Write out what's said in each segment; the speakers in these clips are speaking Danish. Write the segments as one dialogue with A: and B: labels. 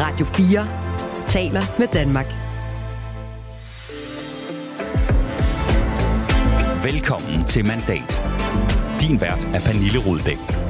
A: Radio 4 taler med Danmark.
B: Velkommen til Mandat. Din vært er Pernille Rudbæk.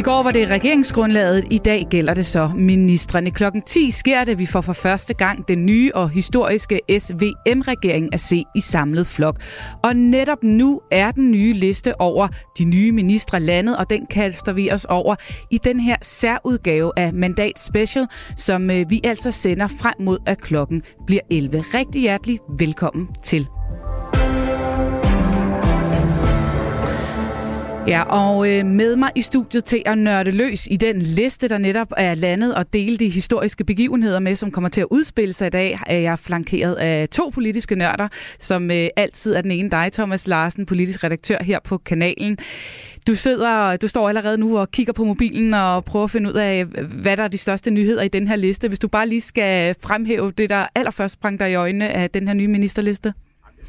C: I går var det regeringsgrundlaget, i dag gælder det så ministerne. Klokken 10 sker det, vi får for første gang den nye og historiske SVM-regering at se i samlet flok. Og netop nu er den nye liste over de nye ministre landet, og den kaster vi os over i den her særudgave af Mandat Special, som øh, vi altså sender frem mod, at klokken bliver 11. Rigtig hjertelig velkommen til. Ja, og øh, med mig i studiet til at nørde løs i den liste, der netop er landet og dele de historiske begivenheder med, som kommer til at udspille sig i dag, er jeg flankeret af to politiske nørder, som øh, altid er den ene dig, Thomas Larsen, politisk redaktør her på kanalen. Du sidder, du står allerede nu og kigger på mobilen og prøver at finde ud af, hvad der er de største nyheder i den her liste. Hvis du bare lige skal fremhæve det, der allerførst sprang dig i øjnene af den her nye ministerliste.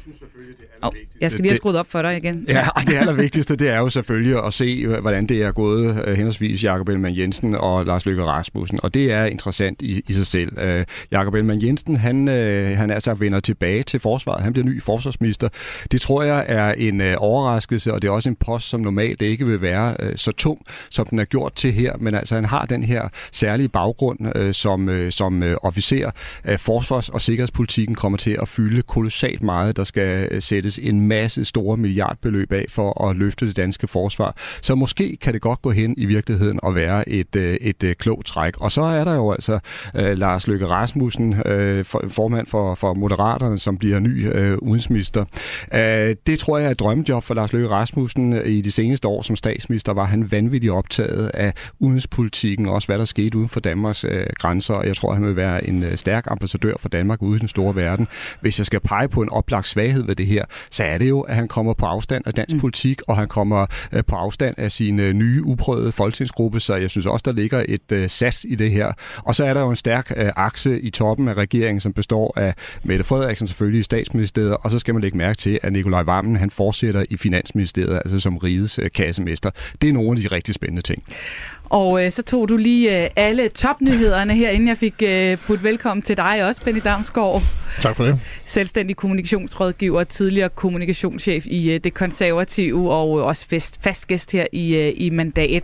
D: Jeg synes selvfølgelig, det
C: Oh, jeg skal lige have skruet op for dig igen.
D: Ja, det allervigtigste, det er jo selvfølgelig at se, hvordan det er gået uh, henholdsvis Jakob Ellemann Jensen og Lars Løkke Rasmussen. Og det er interessant i, i sig selv. Uh, Jakob Ellemann Jensen, han, uh, han er så vender tilbage til forsvaret. Han bliver ny forsvarsminister. Det tror jeg er en uh, overraskelse, og det er også en post, som normalt ikke vil være så tung, som den er gjort til her. Men altså, han har den her særlige baggrund som, som officer. Uh, forsvars- og sikkerhedspolitikken kommer til at fylde kolossalt meget. Der skal øh, sættes en masse store milliardbeløb af for at løfte det danske forsvar. Så måske kan det godt gå hen i virkeligheden og være et, øh, et, øh, klogt træk. Og så er der jo altså uh, Lars Løkke Rasmussen, uh, formand for, for Moderaterne, som bliver ny uh, udenrigsminister. Uh, det tror jeg er et drømmejob for Lars Løkke Rasmussen. I de seneste år som statsminister var han vanvittigt optaget af udenrigspolitikken, og også hvad der skete uden for Danmarks uh, grænser. Og jeg tror, han vil være en uh, stærk ambassadør for Danmark ude i den store verden. Hvis jeg skal pege på en oplagt svaghed ved det her, så er det jo, at han kommer på afstand af dansk mm. politik, og han kommer øh, på afstand af sin øh, nye, uprøvede folketingsgruppe, så jeg synes også, der ligger et øh, sas i det her. Og så er der jo en stærk øh, akse i toppen af regeringen, som består af Mette Frederiksen selvfølgelig i statsministeriet, og så skal man lægge mærke til, at Nikolaj Vammen, han fortsætter i finansministeriet, altså som rigets øh, kassemester. Det er nogle af de rigtig spændende ting.
C: Og øh, så tog du lige øh, alle topnyhederne her, inden jeg fik øh, budt velkommen til dig også, Benny Damsgaard.
E: Tak for det.
C: Selvstændig kommunikationsrådgiver, tidligere kommunikationschef i øh, det konservative og øh, også fast, fast gæst her i, øh, i mandat.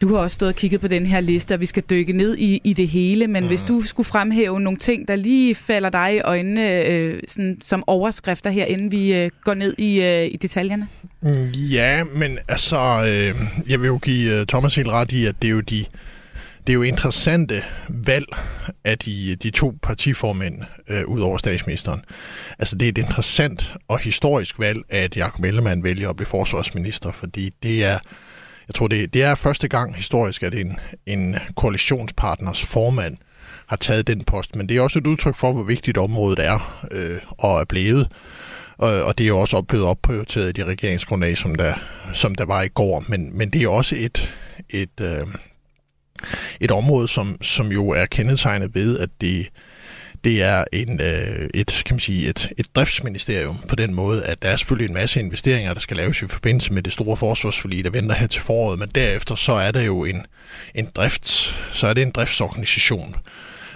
C: Du har også stået og kigget på den her liste, og vi skal dykke ned i, i det hele, men mm. hvis du skulle fremhæve nogle ting, der lige falder dig i øjnene øh, sådan, som overskrifter her, inden vi øh, går ned i, øh, i detaljerne?
E: Ja, men altså, øh, jeg vil jo give uh, Thomas helt ret i, at det er jo de det er jo interessante valg af de, de to partiformænd øh, ud over statsministeren. Altså det er et interessant og historisk valg, at Jacob Ellemann vælger at blive forsvarsminister, fordi det er, jeg tror det, det er første gang historisk, at en, en koalitionspartners formand har taget den post, men det er også et udtryk for, hvor vigtigt området er øh, og er blevet. Og, og det er jo også blevet opprioriteret i de regeringsgrundlag, som der, som der var i går. Men, men det er også et, et, øh, et område, som, som jo er kendetegnet ved, at det, det er en, øh, et, kan man sige, et, et driftsministerium på den måde, at der er selvfølgelig en masse investeringer, der skal laves i forbindelse med det store forsvarsforlig, der venter her til foråret, men derefter så er der jo en, en drifts, så er det en driftsorganisation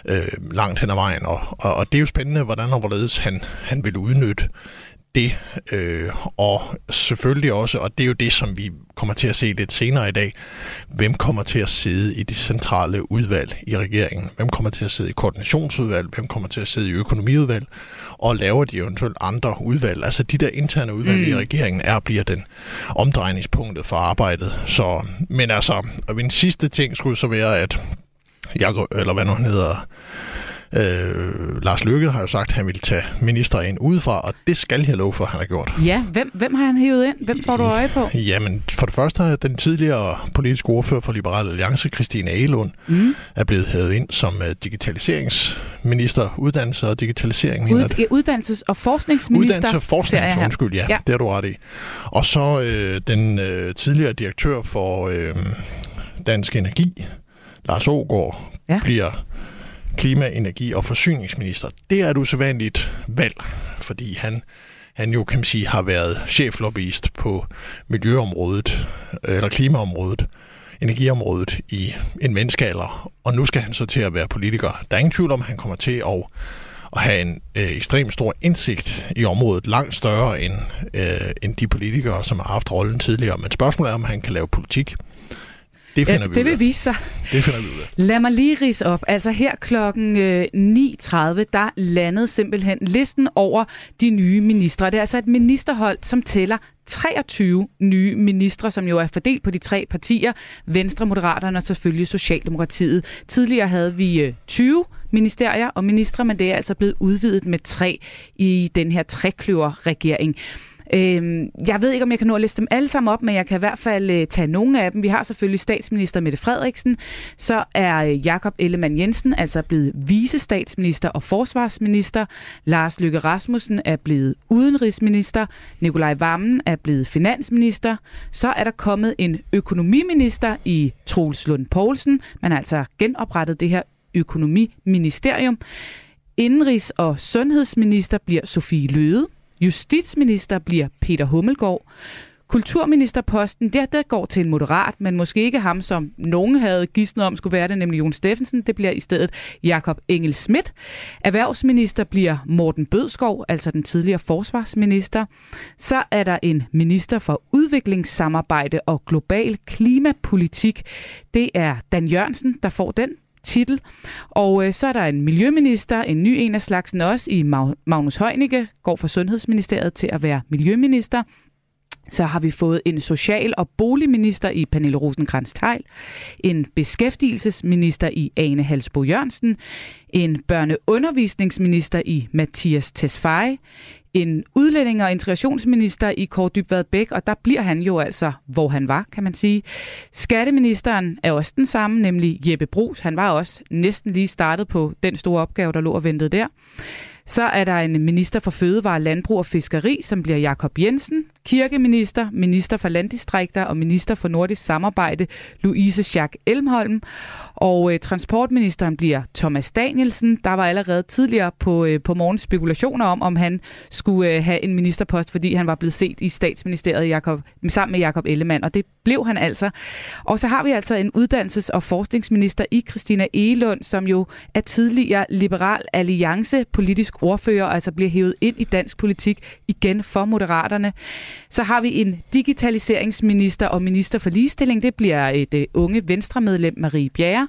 E: øh, langt hen ad vejen, og, og, og det er jo spændende, hvordan og hvorledes han, han vil udnytte det, øh, og selvfølgelig også, og det er jo det, som vi kommer til at se lidt senere i dag, hvem kommer til at sidde i de centrale udvalg i regeringen? Hvem kommer til at sidde i koordinationsudvalg? Hvem kommer til at sidde i økonomiudvalg? Og laver de eventuelt andre udvalg? Altså de der interne udvalg mm. i regeringen er bliver den omdrejningspunktet for arbejdet. Så, men altså, og en sidste ting skulle så være, at jeg, eller hvad nu han hedder, Øh, Lars Løkke har jo sagt, at han vil tage minister ind udefra, og det skal jeg love for, at han har gjort.
C: Ja, hvem, hvem har han hævet ind? Hvem får du øje på?
E: Jamen, for det første er den tidligere politiske ordfører for Liberal Alliance, Christine Agelund, mm. er blevet hævet ind som uh, digitaliseringsminister, uddannelse og digitalisering.
C: Ud, ja, uddannelses- og forskningsminister.
E: Uddannelse og forsknings, undskyld, ja, ja, det er du ret i. Og så øh, den øh, tidligere direktør for øh, Dansk Energi, Lars Ågaard, ja. bliver klima-, energi- og forsyningsminister. Det er et usædvanligt valg, fordi han, han jo, kan man sige, har været cheflobbyist på miljøområdet, øh, eller klimaområdet, energiområdet i en menneskealder, og nu skal han så til at være politiker. Der er ingen tvivl om, at han kommer til at, at have en øh, ekstremt stor indsigt i området, langt større end, øh, end de politikere, som har haft rollen tidligere. Men spørgsmålet er, om han kan lave politik. Det finder
C: ja,
E: vi
C: det
E: ud
C: vil
E: af.
C: vise sig.
E: Det finder vi ud af.
C: Lad mig lige rise op. Altså her klokken øh, 9.30, der landede simpelthen listen over de nye ministre. Det er altså et ministerhold, som tæller 23 nye ministre, som jo er fordelt på de tre partier, Venstre, Moderaterne og selvfølgelig Socialdemokratiet. Tidligere havde vi øh, 20 ministerier og ministre, men det er altså blevet udvidet med tre i den her trekløver-regering. Øh, jeg ved ikke, om jeg kan nå at liste dem alle sammen op, men jeg kan i hvert fald øh, tage nogle af dem. Vi har selvfølgelig statsminister Mette Frederiksen. Så er øh, Jakob Ellemann Jensen altså blevet visestatsminister og forsvarsminister. Lars Løkke Rasmussen er blevet udenrigsminister. Nikolaj Vammen er blevet finansminister. Så er der kommet en økonomiminister i Troels Lund Poulsen. Man har altså genoprettet det her økonomiministerium. Indenrigs- og sundhedsminister bliver Sofie Løde. Justitsminister bliver Peter Hummelgaard. Kulturministerposten, der, der går til en moderat, men måske ikke ham, som nogen havde gidsnet om skulle være det, nemlig Jon Steffensen. Det bliver i stedet Jakob Engel Schmidt. Erhvervsminister bliver Morten Bødskov, altså den tidligere forsvarsminister. Så er der en minister for udviklingssamarbejde og global klimapolitik. Det er Dan Jørgensen, der får den titel. Og øh, så er der en miljøminister, en ny en af slagsen også i Magnus Heunicke, går fra Sundhedsministeriet til at være miljøminister. Så har vi fået en social- og boligminister i Pernille rosenkrantz teil en beskæftigelsesminister i Ane Halsbo Jørgensen, en børneundervisningsminister i Mathias Tesfaye, en udlænding- og integrationsminister i Kåre Dybvad Bæk, og der bliver han jo altså, hvor han var, kan man sige. Skatteministeren er også den samme, nemlig Jeppe Brugs. Han var også næsten lige startet på den store opgave, der lå og ventede der. Så er der en minister for fødevare, landbrug og fiskeri, som bliver Jakob Jensen. Kirkeminister, minister for landdistrikter og minister for nordisk samarbejde, Louise Schack Elmholm. Og øh, transportministeren bliver Thomas Danielsen. Der var allerede tidligere på, øh, på morgen spekulationer om, om han skulle øh, have en ministerpost, fordi han var blevet set i statsministeriet Jacob, sammen med Jakob Ellemann, og det blev han altså. Og så har vi altså en uddannelses- og forskningsminister i Christina Elund, som jo er tidligere liberal alliance politisk ordfører, og altså bliver hævet ind i dansk politik igen for Moderaterne. Så har vi en digitaliseringsminister og minister for ligestilling. Det bliver et øh, unge venstremedlem, Marie Bjerre.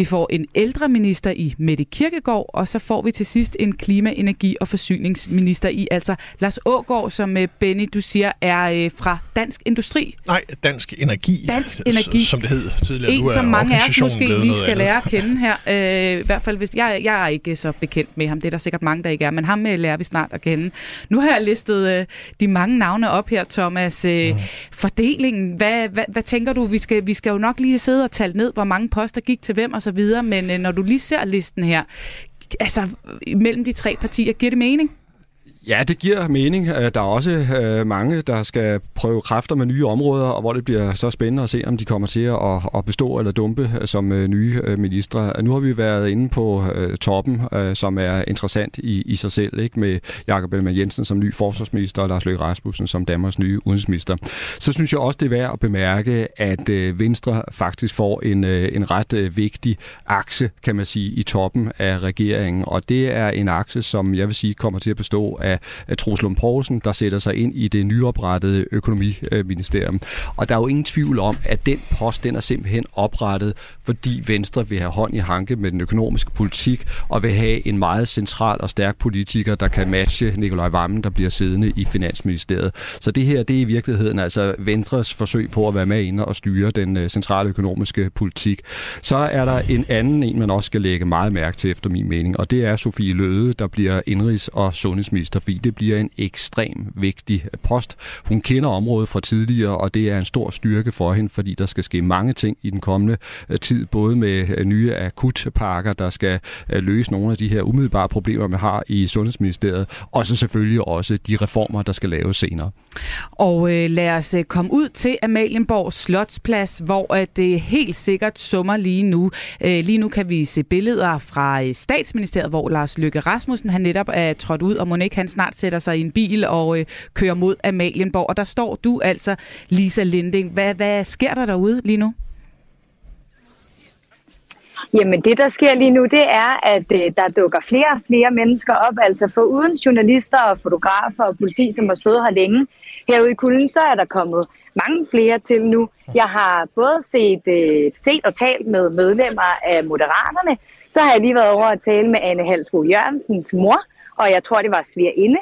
C: Vi får en ældreminister i Mette Kirkegaard, og så får vi til sidst en klima-, energi- og forsyningsminister i, altså Lars Ågård, som øh, Benny, du siger, er øh, fra Dansk Industri.
E: Nej, Dansk Energi.
C: Dansk Energi.
E: Som det hed tidligere.
C: En,
E: nu er
C: som mange af os måske lige skal lære at kende her. Øh, I hvert fald, hvis jeg, jeg er ikke så bekendt med ham. Det er der sikkert mange, der ikke er, men ham øh, lærer vi snart at kende. Nu har jeg listet øh, de mange navne op her, Thomas. Øh, mm. Fordelingen, hvad, hvad, hvad tænker du? Vi skal, vi skal jo nok lige sidde og tale ned, hvor mange poster gik til hvem og så videre, men øh, når du lige ser listen her, altså mellem de tre partier, giver det mening?
D: Ja, det giver mening. Øh, der er også øh, mange, der skal prøve kræfter med nye områder, og hvor det bliver så spændende at se, om de kommer til at, at bestå eller dumpe som øh, nye øh, ministre. Nu har vi været inde på øh, toppen, øh, som er interessant i, i sig selv, ikke med Jakob Ellemann Jensen som ny forsvarsminister og Lars Løkke Rasmussen som Danmarks nye udenrigsminister. Så synes jeg også, det er værd at bemærke, at øh, Venstre faktisk får en, øh, en ret øh, vigtig akse, kan man sige, i toppen af regeringen, og det er en akse, som jeg vil sige kommer til at bestå af af Troels Lund Poulsen, der sætter sig ind i det nyoprettede økonomiministerium. Og der er jo ingen tvivl om, at den post, den er simpelthen oprettet, fordi Venstre vil have hånd i hanke med den økonomiske politik, og vil have en meget central og stærk politiker, der kan matche Nikolaj Vammen, der bliver siddende i Finansministeriet. Så det her, det er i virkeligheden altså Venstres forsøg på at være med ind og styre den øh, centrale økonomiske politik. Så er der en anden en, man også skal lægge meget mærke til, efter min mening, og det er Sofie Løde, der bliver indrigs- og sundhedsminister fordi det bliver en ekstrem vigtig post. Hun kender området fra tidligere, og det er en stor styrke for hende, fordi der skal ske mange ting i den kommende øh, tid, både med øh, nye akutpakker, der skal øh, løse nogle af de her umiddelbare problemer, man har i Sundhedsministeriet, og så selvfølgelig også de reformer, der skal laves senere.
C: Og øh, lad os komme ud til Amalienborg Slotsplads, hvor øh, det helt sikkert summer lige nu. Øh, lige nu kan vi se billeder fra statsministeriet, hvor Lars Løkke Rasmussen han netop er trådt ud, og Monique han snart sætter sig i en bil og øh, kører mod Amalienborg. Og der står du altså, Lisa Linding. Hvad, hvad sker der derude lige nu?
F: Jamen det, der sker lige nu, det er, at øh, der dukker flere og flere mennesker op. Altså for uden journalister og fotografer og politi, som har stået her længe herude i kulden, så er der kommet mange flere til nu. Jeg har både set, øh, set og talt med medlemmer af Moderaterne. Så har jeg lige været over at tale med Anne Halsbo Jørgensens mor, og jeg tror, det var svigerinde.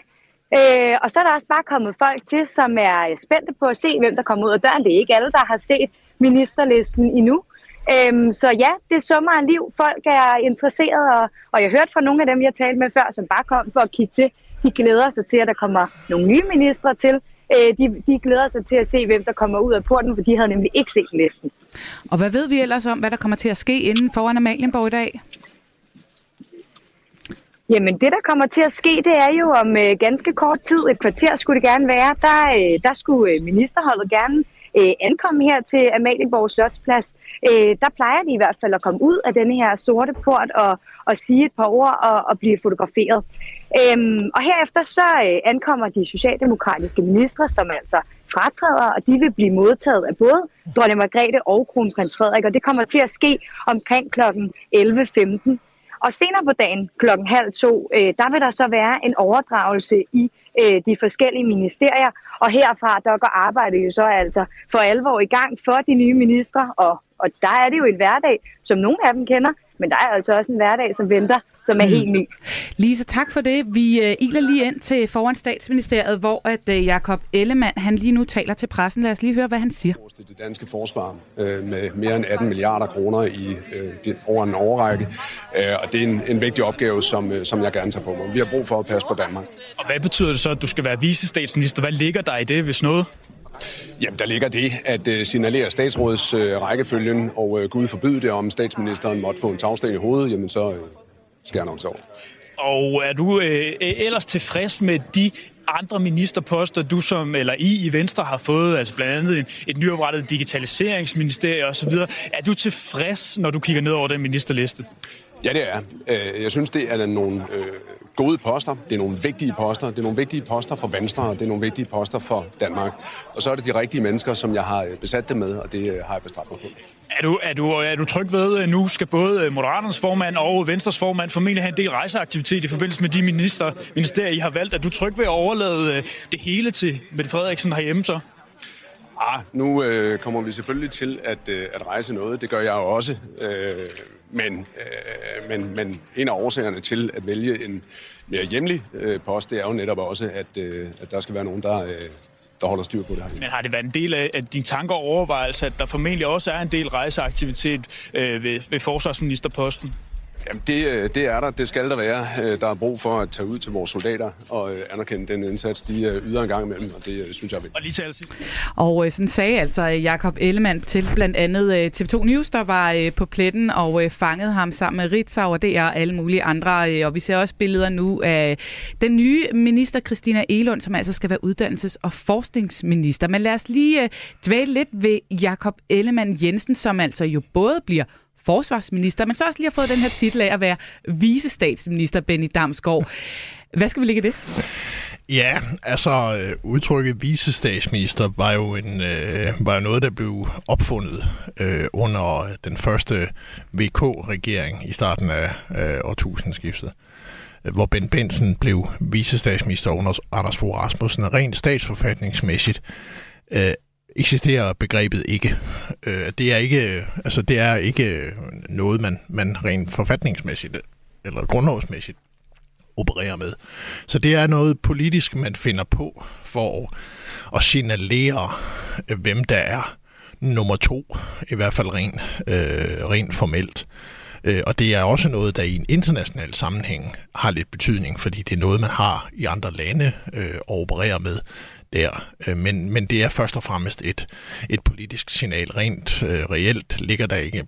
F: Øh, og så er der også bare kommet folk til, som er spændte på at se, hvem der kommer ud af døren. Det er ikke alle, der har set ministerlisten endnu. Øhm, så ja, det summer af liv. Folk er interesserede, og, og jeg hørte fra nogle af dem, jeg talte med før, som bare kom for at kigge til. De glæder sig til, at der kommer nogle nye ministre til. Øh, de, de glæder sig til at se, hvem der kommer ud af porten, for de havde nemlig ikke set listen.
C: Og hvad ved vi ellers om, hvad der kommer til at ske inden foran Amalienborg i dag?
F: Jamen det, der kommer til at ske, det er jo om øh, ganske kort tid, et kvarter skulle det gerne være, der, øh, der skulle øh, ministerholdet gerne øh, ankomme her til Amalienborg Slotsplads. Øh, der plejer de i hvert fald at komme ud af denne her sorte port og, og sige et par ord og, og blive fotograferet. Øhm, og herefter så øh, ankommer de socialdemokratiske ministre, som altså fratræder, og de vil blive modtaget af både dronning Margrethe og kronprins Frederik, og det kommer til at ske omkring kl. 11.15. Og senere på dagen klokken halv to, øh, der vil der så være en overdragelse i øh, de forskellige ministerier, og herfra der går arbejdet jo så altså for alvor i gang for de nye ministre, og, og der er det jo en hverdag, som nogle af dem kender, men der er altså også en hverdag, som venter, som er mm. helt ny.
C: Lisa, tak for det. Vi uh, iler lige ind til foran statsministeriet, hvor at uh, Jakob Ellemann, han lige nu taler til pressen. Lad os lige høre, hvad han siger.
G: Det danske forsvar uh, med mere end 18 milliarder kroner i uh, det, over en overrække, uh, og det er en, en vigtig opgave, som, uh, som jeg gerne tager på mig. Vi har brug for at passe på Danmark.
H: Og hvad betyder det så, at du skal være visestatsminister? Hvad ligger der i det, hvis noget?
G: Jamen, der ligger det at uh, signalere statsrådets uh, rækkefølgen, og uh, Gud forbyde det, om statsministeren måtte få en tagsten i hovedet, jamen så skal nok sove.
H: Og er du øh, ellers tilfreds med de andre ministerposter, du som, eller I i Venstre har fået, altså blandt andet et, et nyoprettet digitaliseringsministerie osv. Er du tilfreds, når du kigger ned over den ministerliste?
G: Ja, det er. Jeg synes, det er nogle øh, gode poster. Det er nogle vigtige poster. Det er nogle vigtige poster for Venstre, og det er nogle vigtige poster for Danmark. Og så er det de rigtige mennesker, som jeg har besat det med, og det har jeg bestræbt mig på.
H: Er du, er, du, er du tryg ved, at nu skal både Moderaternes formand og Venstres formand formentlig have en del rejseaktivitet i forbindelse med de minister, ministerier, I har valgt? Er du tryg ved at overlade øh, det hele til Mette Frederiksen herhjemme så?
G: Ah, nu øh, kommer vi selvfølgelig til at, øh, at rejse noget. Det gør jeg jo også. Øh, men, øh, men, men en af årsagerne til at vælge en mere hjemlig øh, post, det er jo netop også, at, øh, at der skal være nogen, der, øh, der holder styr på det her.
H: Men har det været en del af, af dine tanker og overvejelser, at der formentlig også er en del rejseaktivitet øh, ved, ved forsvarsministerposten?
G: Jamen det, øh, det er der, det skal der være. Øh, der er brug for at tage ud til vores soldater og øh, anerkende den indsats, de yder en gang imellem, og det synes jeg er vigtigt.
H: Og lige til at
C: Og sådan sagde altså Jakob Ellemann til blandt andet TV2 News, der var på pletten og fangede ham sammen med Ritzau og det er alle mulige andre. Og vi ser også billeder nu af den nye minister, Christina Elund, som altså skal være uddannelses- og forskningsminister. Men lad os lige dvæle lidt ved Jakob Ellemann Jensen, som altså jo både bliver forsvarsminister, men så også lige har fået den her titel af at være visestatsminister Benny Damsgaard. Hvad skal vi ligge i det?
E: Ja, altså øh, udtrykket visestatsminister var jo, en, øh, var jo noget, der blev opfundet øh, under den første VK-regering i starten af øh, årtusindskiftet øh, hvor Ben Benson blev visestatsminister under Anders Fogh Rasmussen. Rent statsforfatningsmæssigt øh, eksisterer begrebet ikke. Øh, det er ikke, altså det er ikke noget, man, man rent forfatningsmæssigt eller grundlovsmæssigt opererer med. Så det er noget politisk, man finder på for at signalere, hvem der er nummer to, i hvert fald rent, øh, rent formelt. Øh, og det er også noget, der i en international sammenhæng har lidt betydning, fordi det er noget, man har i andre lande øh, og opererer med der. Øh, men, men det er først og fremmest et, et politisk signal. Rent øh, reelt ligger der ikke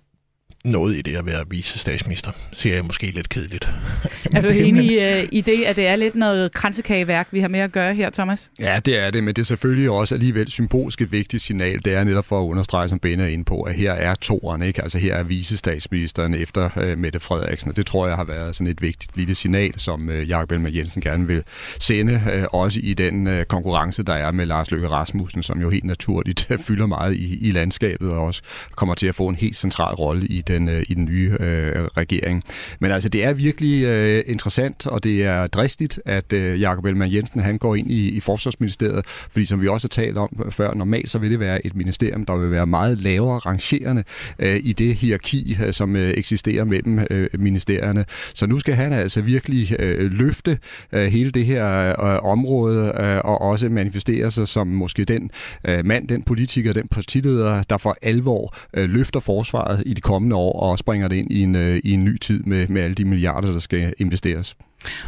E: noget i det at være vicestatsminister, siger jeg måske lidt kedeligt.
C: er du enig i, uh, i det, at det er lidt noget kransekageværk, vi har med at gøre her, Thomas?
D: Ja, det er det, men det er selvfølgelig også alligevel symbolsk et vigtigt signal. Det er netop for at understrege, som Ben er inde på, at her er toeren, ikke? Altså her er vicestatsministeren efter uh, Mette Frederiksen, og det tror jeg har været sådan et vigtigt lille signal, som uh, Jakob Ellemann Jensen gerne vil sende, uh, også i den uh, konkurrence, der er med Lars Løkke Rasmussen, som jo helt naturligt fylder meget i, i landskabet, og også kommer til at få en helt central rolle i den, øh, i den nye øh, regering. Men altså, det er virkelig øh, interessant, og det er dristigt, at øh, Jakob Ellemann Jensen han går ind i, i Forsvarsministeriet, fordi som vi også har talt om før, normalt så vil det være et ministerium, der vil være meget lavere rangerende øh, i det hierarki, øh, som øh, eksisterer mellem øh, ministerierne. Så nu skal han altså virkelig øh, løfte øh, hele det her øh, område øh, og også manifestere sig som måske den øh, mand, den politiker, den partileder, der for alvor øh, løfter forsvaret i de kommende år og springer det ind i en, øh, i en ny tid med, med alle de milliarder, der skal investeres.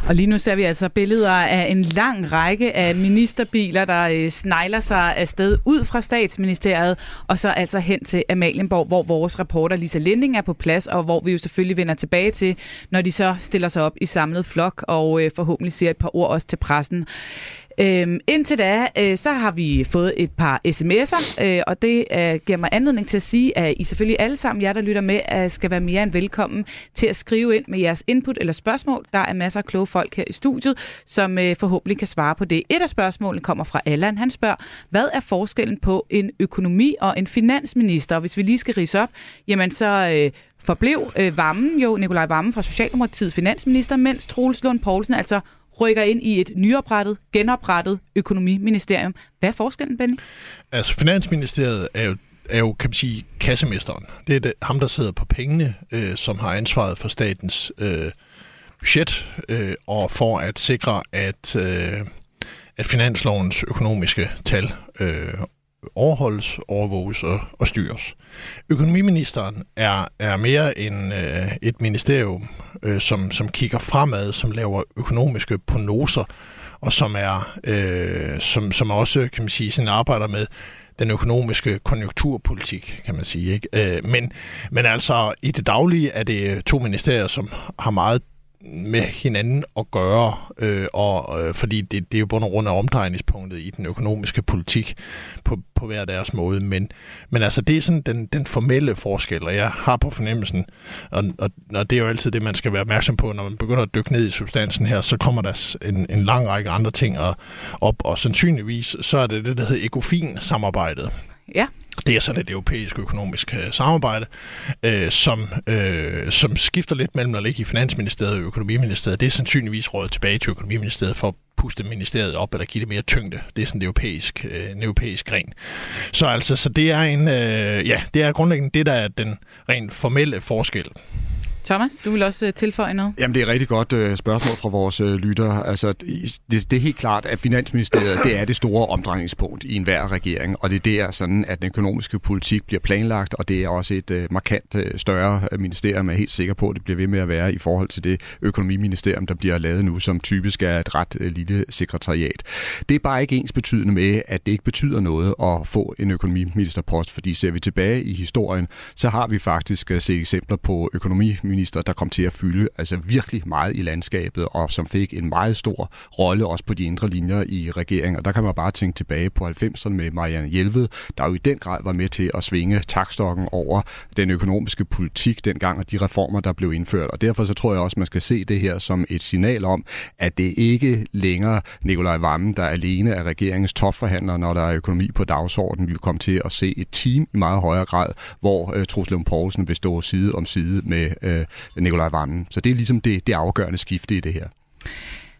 C: Og lige nu ser vi altså billeder af en lang række af ministerbiler, der øh, snegler sig afsted ud fra statsministeriet, og så altså hen til Amalienborg, hvor vores reporter Lisa Linding er på plads, og hvor vi jo selvfølgelig vender tilbage til, når de så stiller sig op i samlet flok, og øh, forhåbentlig siger et par ord også til pressen. Øhm, indtil da, øh, så har vi fået et par sms'er, øh, og det øh, giver mig anledning til at sige, at I selvfølgelig alle sammen, jer der lytter med, øh, skal være mere end velkommen til at skrive ind med jeres input eller spørgsmål. Der er masser af kloge folk her i studiet, som øh, forhåbentlig kan svare på det. Et af spørgsmålene kommer fra Allan. Han spørger, hvad er forskellen på en økonomi og en finansminister? Og hvis vi lige skal rise op, jamen så... Øh, forblev øh, Vammen jo, Nikolaj Vammen fra Socialdemokratiet finansminister, mens Troels Lund Poulsen altså rykker ind i et nyoprettet, genoprettet økonomiministerium. Hvad er forskellen, Benny?
E: Altså, Finansministeriet er jo er jo, kan man sige, kassemesteren. Det er det, ham, der sidder på pengene, øh, som har ansvaret for statens øh, budget, øh, og for at sikre, at, øh, at finanslovens økonomiske tal øh, overholdes, overvåges og, og styres. Økonomiministeren er, er mere end øh, et ministerium, øh, som, som kigger fremad, som laver økonomiske prognoser, og som er øh, som, som også kan man sige, sådan arbejder med den økonomiske konjunkturpolitik, kan man sige. Ikke? Øh, men, men altså i det daglige er det to ministerier, som har meget med hinanden at gøre, øh, og, øh, fordi det, det er jo bund og grund af omdrejningspunktet i den økonomiske politik på, på hver deres måde. Men, men altså, det er sådan den, den formelle forskel, og jeg har på fornemmelsen, og, og, og det er jo altid det, man skal være opmærksom på, når man begynder at dykke ned i substansen her, så kommer der en, en lang række andre ting op, og sandsynligvis så er det det, der hedder ekofin-samarbejdet
C: Ja.
E: Det er sådan et europæisk økonomisk øh, samarbejde, øh, som, øh, som skifter lidt mellem at ligge i Finansministeriet og Økonomiministeriet. Det er sandsynligvis rådet tilbage til Økonomiministeriet for at puste ministeriet op, eller give det mere tyngde. Det er sådan en europæisk, øh, en europæisk gren. Så altså, så det er en, øh, ja, det er grundlæggende det, der er den rent formelle forskel.
C: Thomas, du vil også øh, tilføje noget?
D: Jamen, det er et rigtig godt øh, spørgsmål fra vores øh, lyttere. Altså, det, det er helt klart, at Finansministeriet det er det store omdrejningspunkt i enhver regering, og det er der, sådan, at den økonomiske politik bliver planlagt, og det er også et øh, markant øh, større øh, ministerium, jeg er helt sikker på, at det bliver ved med at være i forhold til det økonomiministerium, der bliver lavet nu, som typisk er et ret øh, lille sekretariat. Det er bare ikke ens betydende med, at det ikke betyder noget at få en økonomiministerpost, fordi ser vi tilbage i historien, så har vi faktisk øh, set eksempler på økonomi miljøminister, der kom til at fylde altså virkelig meget i landskabet, og som fik en meget stor rolle også på de indre linjer i regeringen. Og der kan man bare tænke tilbage på 90'erne med Marianne Hjelved, der jo i den grad var med til at svinge takstokken over den økonomiske politik dengang, og de reformer, der blev indført. Og derfor så tror jeg også, man skal se det her som et signal om, at det ikke længere Nikolaj Vammen, der alene er regeringens topforhandler, når der er økonomi på dagsordenen. Vi vil komme til at se et team i meget højere grad, hvor øh, Truslund Poulsen vil stå side om side med øh, øh, Nikolaj Vammen. Så det er ligesom det, det afgørende skifte i det her.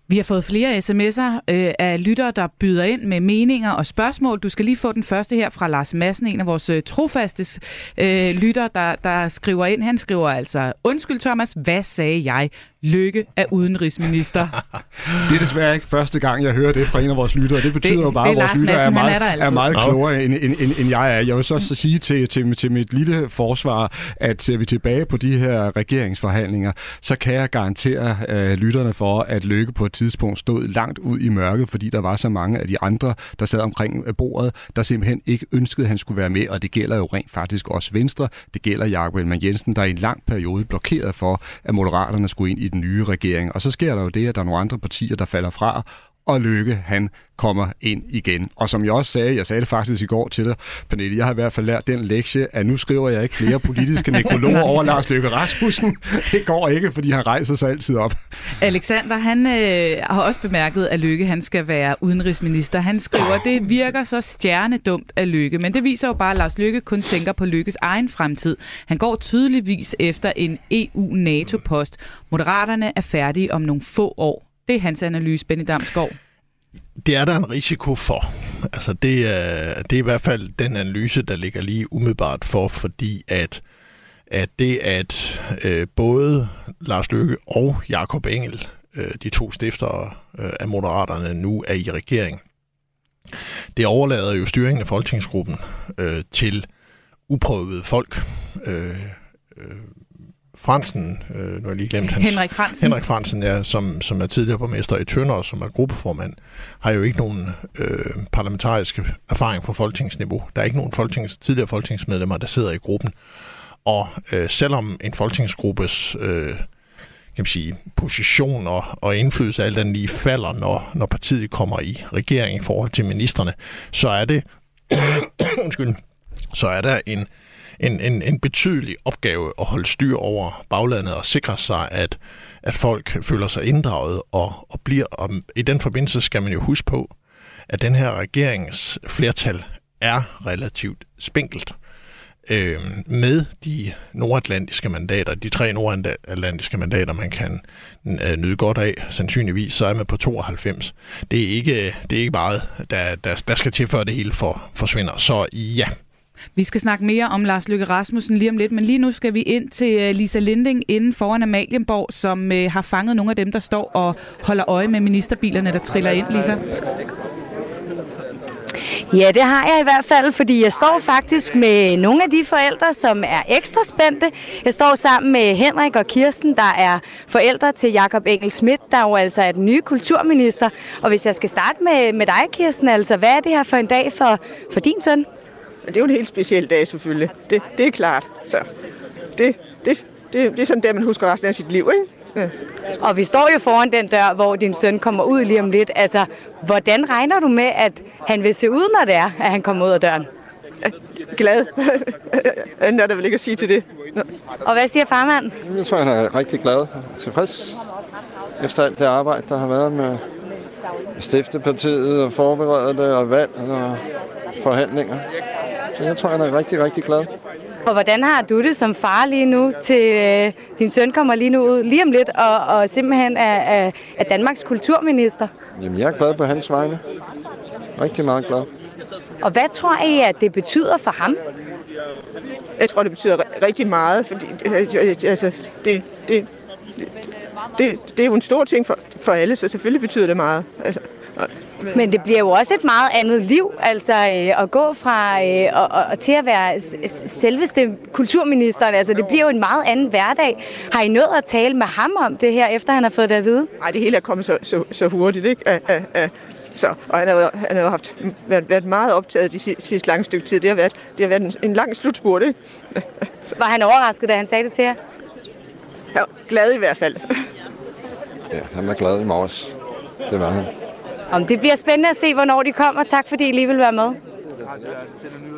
C: Vi har fået flere sms'er øh, af lyttere, der byder ind med meninger og spørgsmål. Du skal lige få den første her fra Lars Madsen, en af vores øh, trofaste øh, lytter, der, der skriver ind. Han skriver altså, undskyld Thomas, hvad sagde jeg? Lykke er udenrigsminister.
D: det er desværre ikke første gang, jeg hører det fra en af vores lyttere. Det betyder det, jo bare, at vores lyttere er meget, er, er meget klogere, end, end, end, end jeg er. Jeg vil så, så sige til, til, til mit lille forsvar, at ser vi tilbage på de her regeringsforhandlinger, så kan jeg garantere uh, lytterne for, at Lykke på et tidspunkt stod langt ud i mørket, fordi der var så mange af de andre, der sad omkring øh, bordet, der simpelthen ikke ønskede, at han skulle være med, og det gælder jo rent faktisk også Venstre. Det gælder Jakob Ellemann Jensen, der i en lang periode blokerede for, at Moderaterne skulle ind i den nye regering. Og så sker der jo det, at der er nogle andre partier, der falder fra, og Lykke, han kommer ind igen. Og som jeg også sagde, jeg sagde det faktisk i går til dig, Pernille, jeg har i hvert fald lært den lektie, at nu skriver jeg ikke flere politiske nekrologer over Lars Løkke Rasmussen. Det går ikke, fordi han rejser sig altid op.
C: Alexander, han øh, har også bemærket, at Lykke han skal være udenrigsminister. Han skriver, det virker så stjernedumt af Lykke, men det viser jo bare, at Lars Lykke kun tænker på Lykkes egen fremtid. Han går tydeligvis efter en EU-NATO-post. Moderaterne er færdige om nogle få år. Det er hans analyse, Benny Damsgaard.
E: Det er der en risiko for. Altså det, er, det er i hvert fald den analyse, der ligger lige umiddelbart for, fordi at, at det, at øh, både Lars Løkke og Jakob Engel, øh, de to stifter øh, af Moderaterne, nu er i regering, det overlader jo styringen af folketingsgruppen øh, til uprøvede folk. Øh, øh, Fransen, øh, nu har jeg lige glemt hans...
C: Henrik Fransen.
E: Henrik Fransen, ja, som, som er tidligere borgmester i Tønder, som er gruppeformand, har jo ikke nogen øh, parlamentariske erfaring fra folketingsniveau. Der er ikke nogen folketings, tidligere folketingsmedlemmer, der sidder i gruppen. Og øh, selvom en folketingsgruppes øh, kan man sige, position og, og indflydelse alt den lige falder, når, når partiet kommer i regering i forhold til ministerne, så er det, undskyld, så er der en, en, en, en betydelig opgave at holde styr over baglandet og sikre sig, at, at folk føler sig inddraget og, og bliver. Og I den forbindelse skal man jo huske på, at den her regeringens flertal er relativt spinkelt. Øh, med de nordatlantiske mandater, de tre nordatlantiske mandater, man kan øh, nyde godt af, sandsynligvis, så er man på 92. Det er ikke, det er ikke meget, der, der, der skal til, før det hele for, forsvinder. Så ja,
C: vi skal snakke mere om Lars Løkke Rasmussen lige om lidt, men lige nu skal vi ind til øh, Lisa Linding inden foran Amalienborg, som øh, har fanget nogle af dem, der står og holder øje med ministerbilerne, der triller ind, Lisa.
I: Ja, det har jeg i hvert fald, fordi jeg står faktisk med nogle af de forældre, som er ekstra spændte. Jeg står sammen med Henrik og Kirsten, der er forældre til Jakob Engel Schmidt, der jo altså er den nye kulturminister. Og hvis jeg skal starte med, med dig, Kirsten, altså hvad er det her for en dag for, for din søn?
J: Men det er jo en helt speciel dag selvfølgelig. Det, det er klart. Så det, det, det, det er sådan det, man husker resten af sit liv, ikke? Ja.
I: Og vi står jo foran den dør, hvor din søn kommer ud lige om lidt. Altså, hvordan regner du med, at han vil se ud, når det er, at han kommer ud af døren?
J: Glad. Anden er der vel ikke at sige til det.
I: Og hvad siger farmand?
K: Jeg tror, han er rigtig glad og tilfreds efter alt det arbejde, der har været med stiftepartiet og forberede det og valg og forhandlinger. Så jeg tror, han er rigtig, rigtig glad.
I: Og hvordan har du det som far lige nu til øh, din søn kommer lige nu ud lige om lidt og, og simpelthen er, er, er Danmarks kulturminister?
K: Jamen, jeg er glad på hans vegne. Rigtig meget glad.
I: Og hvad tror I, at det betyder for ham?
J: Jeg tror, det betyder rigtig meget, fordi øh, altså, det, det, det, det, det er jo en stor ting for, for alle, så selvfølgelig betyder det meget. Altså,
I: men det bliver jo også et meget andet liv, altså øh, at gå fra øh, og, og, til at være selveste kulturministeren. Altså det bliver jo en meget anden hverdag. Har I nået at tale med ham om det her, efter han har fået det at vide?
J: Nej, det hele er kommet så, så, så hurtigt, ikke? Uh, uh, uh. Så, og han har, han har haft, været, været meget optaget de sidste, sidste lange stykke tid. Det har været, det har været en, en lang slutspurt, ikke?
I: Var han overrasket, da han sagde det til jer?
J: Ja, glad i hvert fald.
K: Ja, han var glad i morges. Det var han.
I: Om det bliver spændende at se, hvornår de kommer. Tak fordi I lige vil være med.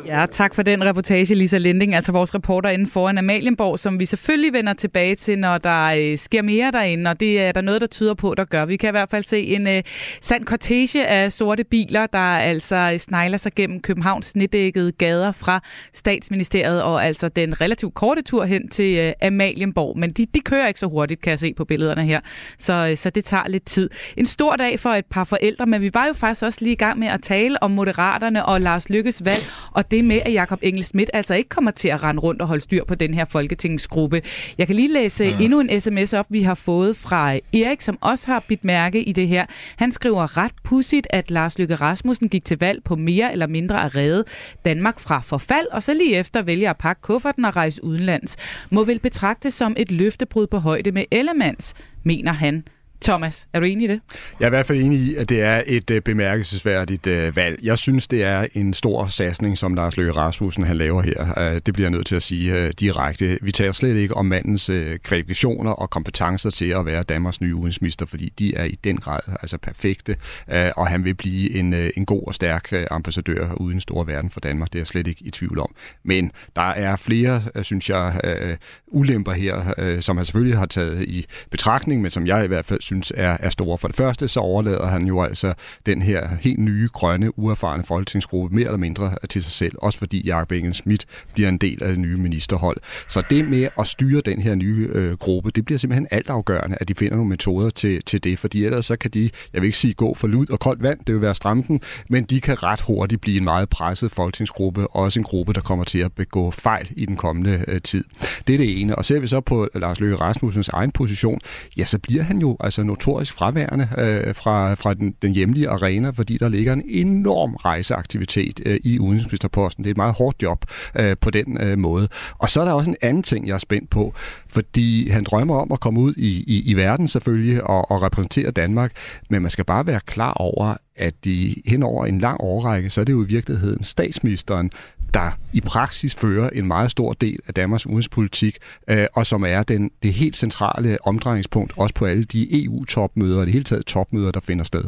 C: Ja, tak for den reportage, Lisa Linding, altså vores reporter inden foran Amalienborg, som vi selvfølgelig vender tilbage til, når der øh, sker mere derinde, og det er der noget, der tyder på, der gør. Vi kan i hvert fald se en øh, sand cortege af sorte biler, der altså øh, snegler sig gennem Københavns snedækkede gader fra statsministeriet, og altså den relativt korte tur hen til øh, Amalienborg. Men de, de kører ikke så hurtigt, kan jeg se på billederne her, så, øh, så det tager lidt tid. En stor dag for et par forældre, men vi var jo faktisk også lige i gang med at tale om Moderaterne og Lars Lykkes valg, og det med, at Jakob Engel Schmidt altså ikke kommer til at rende rundt og holde styr på den her folketingsgruppe. Jeg kan lige læse ja. endnu en sms op, vi har fået fra Erik, som også har bidt mærke i det her. Han skriver ret pudsigt, at Lars Lykke Rasmussen gik til valg på mere eller mindre at redde Danmark fra forfald, og så lige efter vælger at pakke kufferten og rejse udenlands. Må vel betragtes som et løftebrud på højde med Ellemands, mener han Thomas, er du enig i det?
D: Jeg er i hvert fald enig i, at det er et uh, bemærkelsesværdigt uh, valg. Jeg synes, det er en stor satsning, som Lars Løkke Rasmussen han laver her. Uh, det bliver jeg nødt til at sige uh, direkte. Vi tager slet ikke om mandens uh, kvalifikationer og kompetencer til at være Danmarks nye udenrigsminister, fordi de er i den grad altså perfekte, uh, og han vil blive en, uh, en god og stærk uh, ambassadør uden store verden for Danmark. Det er jeg slet ikke i tvivl om. Men der er flere, uh, synes jeg, uh, ulemper her, uh, som han selvfølgelig har taget i betragtning, men som jeg i hvert fald synes er, er store. For det første så overlader han jo altså den her helt nye, grønne, uerfarne folketingsgruppe mere eller mindre til sig selv, også fordi Jakob Engel Schmidt bliver en del af det nye ministerhold. Så det med at styre den her nye øh, gruppe, det bliver simpelthen altafgørende, at de finder nogle metoder til, til det, fordi ellers så kan de, jeg vil ikke sige gå for lud og koldt vand, det vil være stramten, men de kan ret hurtigt blive en meget presset folketingsgruppe, også en gruppe, der kommer til at begå fejl i den kommende øh, tid. Det er det ene. Og ser vi så på Lars Løkke Rasmussens egen position, ja, så bliver han jo altså Altså notorisk fraværende øh, fra, fra den, den hjemlige arena, fordi der ligger en enorm rejseaktivitet øh, i udenrigsministerposten. Det er et meget hårdt job øh, på den øh, måde. Og så er der også en anden ting, jeg er spændt på, fordi han drømmer om at komme ud i, i, i verden selvfølgelig og, og repræsentere Danmark, men man skal bare være klar over, at de hen over en lang årrække, så er det jo i virkeligheden statsministeren, der i praksis fører en meget stor del af Danmarks udenrigspolitik, øh, og som er den, det helt centrale omdrejningspunkt også på alle de EU-topmøder og det hele taget topmøder, der finder sted.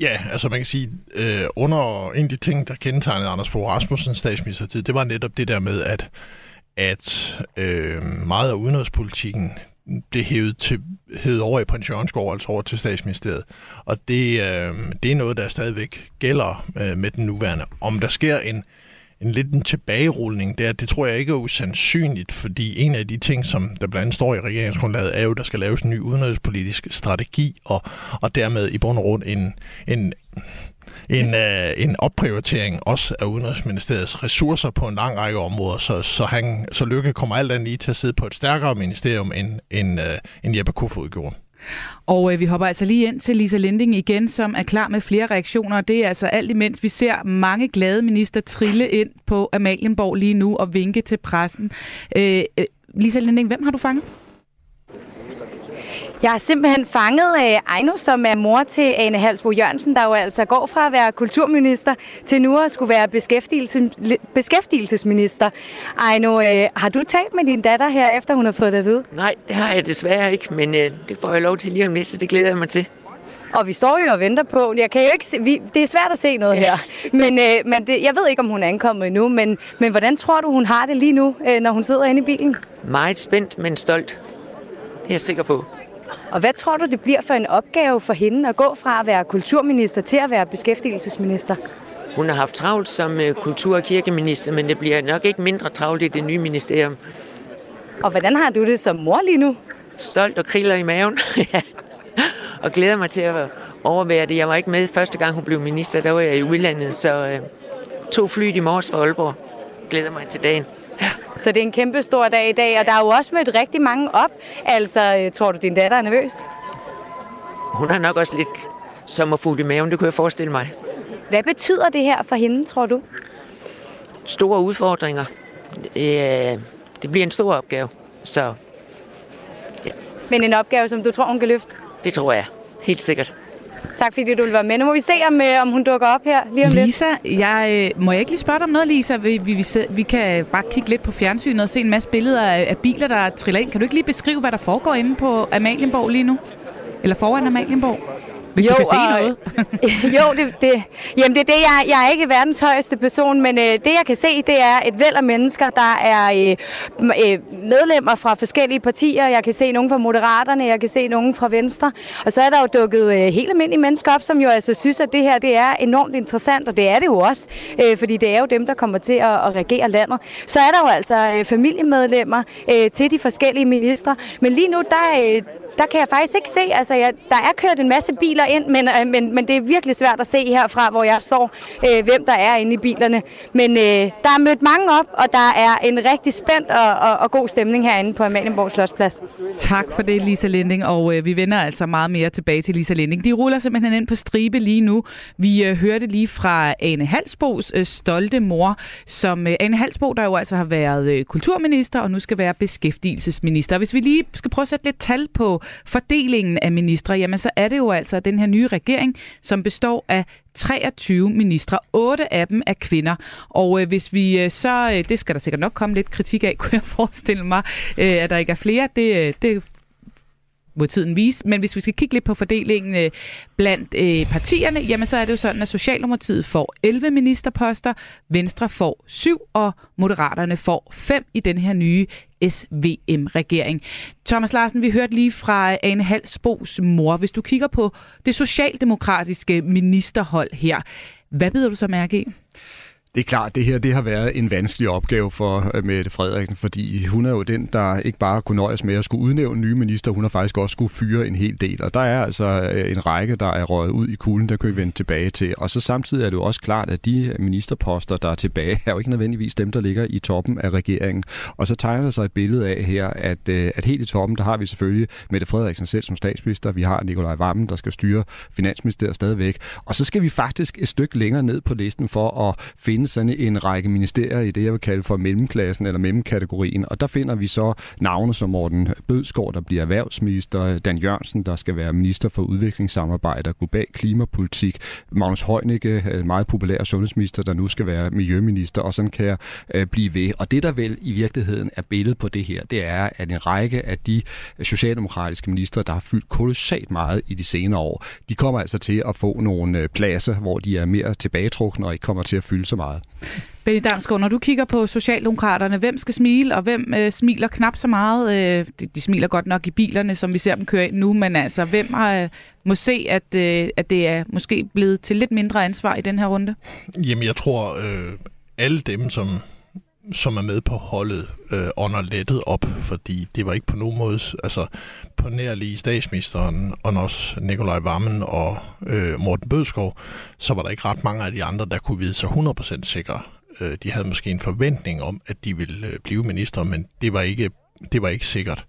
E: Ja, altså man kan sige, øh, under en af de ting, der kendetegnede Anders Fogh Rasmussens statsministertid, det var netop det der med, at, at øh, meget af udenrigspolitikken blev hævet, til, hævet over i prins Jørgensgaard, altså over til statsministeriet. Og det, øh, det er noget, der stadigvæk gælder øh, med den nuværende. Om der sker en, en lidt en tilbagerulning der, det tror jeg ikke er usandsynligt, fordi en af de ting, som der blandt andet står i regeringsgrundlaget, er jo, at der skal laves en ny udenrigspolitisk strategi, og, og dermed i bund og grund en, en en, øh, en opprioritering også af Udenrigsministeriets ressourcer på en lang række områder, så, så, han, så Lykke kommer alt andet lige til at sidde på et stærkere ministerium, end, end, øh, end Jeppe Kofod gjorde.
C: Og øh, vi hopper altså lige ind til Lisa Linding igen, som er klar med flere reaktioner. Det er altså alt imens vi ser mange glade minister trille ind på Amalienborg lige nu og vinke til pressen. Øh, øh Lisa Linding, hvem har du fanget?
I: Jeg har simpelthen fanget Ejno, som er mor til Ane Halsbo Jørgensen, der jo altså går fra at være kulturminister til nu at skulle være beskæftigelse, beskæftigelsesminister. Ejno, uh, har du talt med din datter her, efter hun har fået det at vide?
L: Nej, det har jeg desværre ikke, men uh, det får jeg lov til lige om lidt, så det glæder jeg mig til.
I: Og vi står jo og venter på, jeg kan jo ikke se, vi, det er svært at se noget ja. her, men, øh, men det, jeg ved ikke, om hun er ankommet endnu, men, men hvordan tror du, hun har det lige nu, øh, når hun sidder inde i bilen?
L: Meget spændt, men stolt. Det er jeg sikker på.
I: Og hvad tror du, det bliver for en opgave for hende at gå fra at være kulturminister til at være beskæftigelsesminister?
L: Hun har haft travlt som øh, kultur- og kirkeminister, men det bliver nok ikke mindre travlt i det nye ministerium.
I: Og hvordan har du det som mor lige nu?
L: Stolt og kriller i maven. og glæder mig til at overvære det. Jeg var ikke med første gang, hun blev minister. Der var jeg i udlandet, så øh, to fly i morges fra Aalborg. Glæder mig til dagen.
I: Så det er en kæmpe stor dag i dag, og der er jo også mødt rigtig mange op. Altså, øh, tror du, din datter er nervøs?
L: Hun har nok også lidt sommerfugl i maven, det kunne jeg forestille mig.
I: Hvad betyder det her for hende, tror du?
L: Store udfordringer. Det, det bliver en stor opgave, så...
I: Ja. Men en opgave, som du tror, hun kan løfte?
L: Det tror jeg, helt sikkert.
I: Tak fordi du vil være med. Nu må vi se, om, øh, om hun dukker op her lige om
C: Lisa, lidt. Jeg, øh, må jeg ikke lige spørge dig om noget, Lisa? Vi, vi, vi, vi kan bare kigge lidt på fjernsynet og se en masse billeder af, af biler, der triller ind. Kan du ikke lige beskrive, hvad der foregår inde på Amalienborg lige nu? Eller foran Amalienborg? Hvis jo, du kan se og, noget.
I: jo, det, det, jamen det er det. Jeg, jeg er ikke verdens højeste person, men øh, det jeg kan se, det er et væld af mennesker, der er øh, øh, medlemmer fra forskellige partier. Jeg kan se nogen fra Moderaterne, jeg kan se nogen fra Venstre. Og så er der jo dukket øh, helt almindelige mennesker op, som jo altså synes, at det her det er enormt interessant, og det er det jo også, øh, fordi det er jo dem, der kommer til at, at regere landet. Så er der jo altså øh, familiemedlemmer øh, til de forskellige ministre. Men lige nu, der, øh, der kan jeg faktisk ikke se, altså jeg, der er kørt en masse biler ind, men, øh, men, men det er virkelig svært at se herfra, hvor jeg står, øh, hvem der er inde i bilerne. Men øh, der er mødt mange op, og der er en rigtig spændt og, og, og god stemning herinde på Amalienborg Slottsplads.
C: Tak for det, Lisa Linding, og øh, vi vender altså meget mere tilbage til Lisa Linding. De ruller simpelthen ind på stribe lige nu. Vi øh, hørte lige fra Ane Halsbos øh, stolte mor, som øh, Ane Halsbo, der jo altså har været øh, kulturminister og nu skal være beskæftigelsesminister. Hvis vi lige skal prøve at sætte lidt tal på fordelingen af ministre, jamen så er det jo altså den her nye regering, som består af 23 ministre. 8 af dem er kvinder. Og øh, hvis vi øh, så, øh, det skal der sikkert nok komme lidt kritik af, kunne jeg forestille mig, øh, at der ikke er flere. Det, øh, det må tiden vise. Men hvis vi skal kigge lidt på fordelingen øh, blandt øh, partierne, jamen så er det jo sådan, at Socialdemokratiet får 11 ministerposter, Venstre får 7, og Moderaterne får 5 i den her nye SVM-regering. Thomas Larsen, vi hørte lige fra Ane Halsbos mor. Hvis du kigger på det socialdemokratiske ministerhold her, hvad bider du så mærke i?
D: Det er klart, det her det har været en vanskelig opgave for øh, Mette Frederiksen, fordi hun er jo den, der ikke bare kunne nøjes med at skulle udnævne nye minister, hun har faktisk også skulle fyre en hel del. Og der er altså øh, en række, der er røget ud i kulen, der kan vi vende tilbage til. Og så samtidig er det jo også klart, at de øh, ministerposter, der er tilbage, er jo ikke nødvendigvis dem, der ligger i toppen af regeringen. Og så tegner der sig et billede af her, at, at helt i toppen, der har vi selvfølgelig Mette Frederiksen selv som statsminister, vi har Nikolaj Vammen, der skal styre Finansministeriet stadigvæk. Og så skal vi faktisk et stykke længere ned på listen for at finde sådan en række ministerier i det, jeg vil kalde for mellemklassen eller mellemkategorien. Og der finder vi så navne som Morten Bødskov, der bliver erhvervsminister, Dan Jørgensen, der skal være minister for udviklingssamarbejde og global klimapolitik, Magnus Heunicke, øh, meget populær sundhedsminister, der nu skal være miljøminister, og sådan kan jeg øh, blive ved. Og det, der vel i virkeligheden er billedet på det her, det er, at en række af de socialdemokratiske ministre, der har fyldt kolossalt meget i de senere år, de kommer altså til at få nogle øh, pladser, hvor de er mere tilbagetrukne og ikke kommer til at fylde så meget.
C: Benny Damsgaard, når du kigger på Socialdemokraterne, hvem skal smile, og hvem øh, smiler knap så meget? Øh, de, de smiler godt nok i bilerne, som vi ser dem køre ind nu, men altså, hvem har, øh, må se, at, øh, at det er måske blevet til lidt mindre ansvar i den her runde?
E: Jamen, jeg tror, øh, alle dem, som som er med på holdet, øh, under lettet op, fordi det var ikke på nogen måde, altså på nær lige statsministeren, og også Nikolaj Vammen og øh, Morten Bødskov, så var der ikke ret mange af de andre, der kunne vide sig 100% sikre. Øh, de havde måske en forventning om, at de ville øh, blive minister, men det var ikke det var ikke sikkert.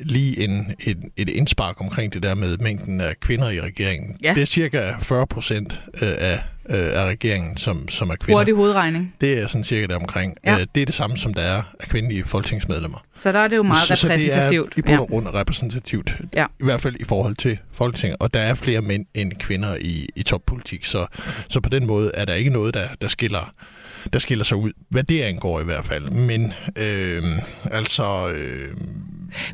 E: Lige en, et, et indspark omkring det der med mængden af kvinder i regeringen. Ja. Det er cirka 40 procent øh, af, øh, af regeringen, som, som er kvinder.
C: Hurtig hovedregning.
E: Det er sådan cirka der omkring. Ja. Øh, det er det samme, som der er af kvindelige folketingsmedlemmer.
C: Så der er det jo meget så, repræsentativt.
E: Så det er i bund og grund ja. repræsentativt. Ja. I hvert fald i forhold til Folketinget. Og der er flere mænd end kvinder i, i toppolitik. Så, så på den måde er der ikke noget, der, der skiller der skiller sig ud, hvad det angår i hvert fald. Men øh, altså... Øh,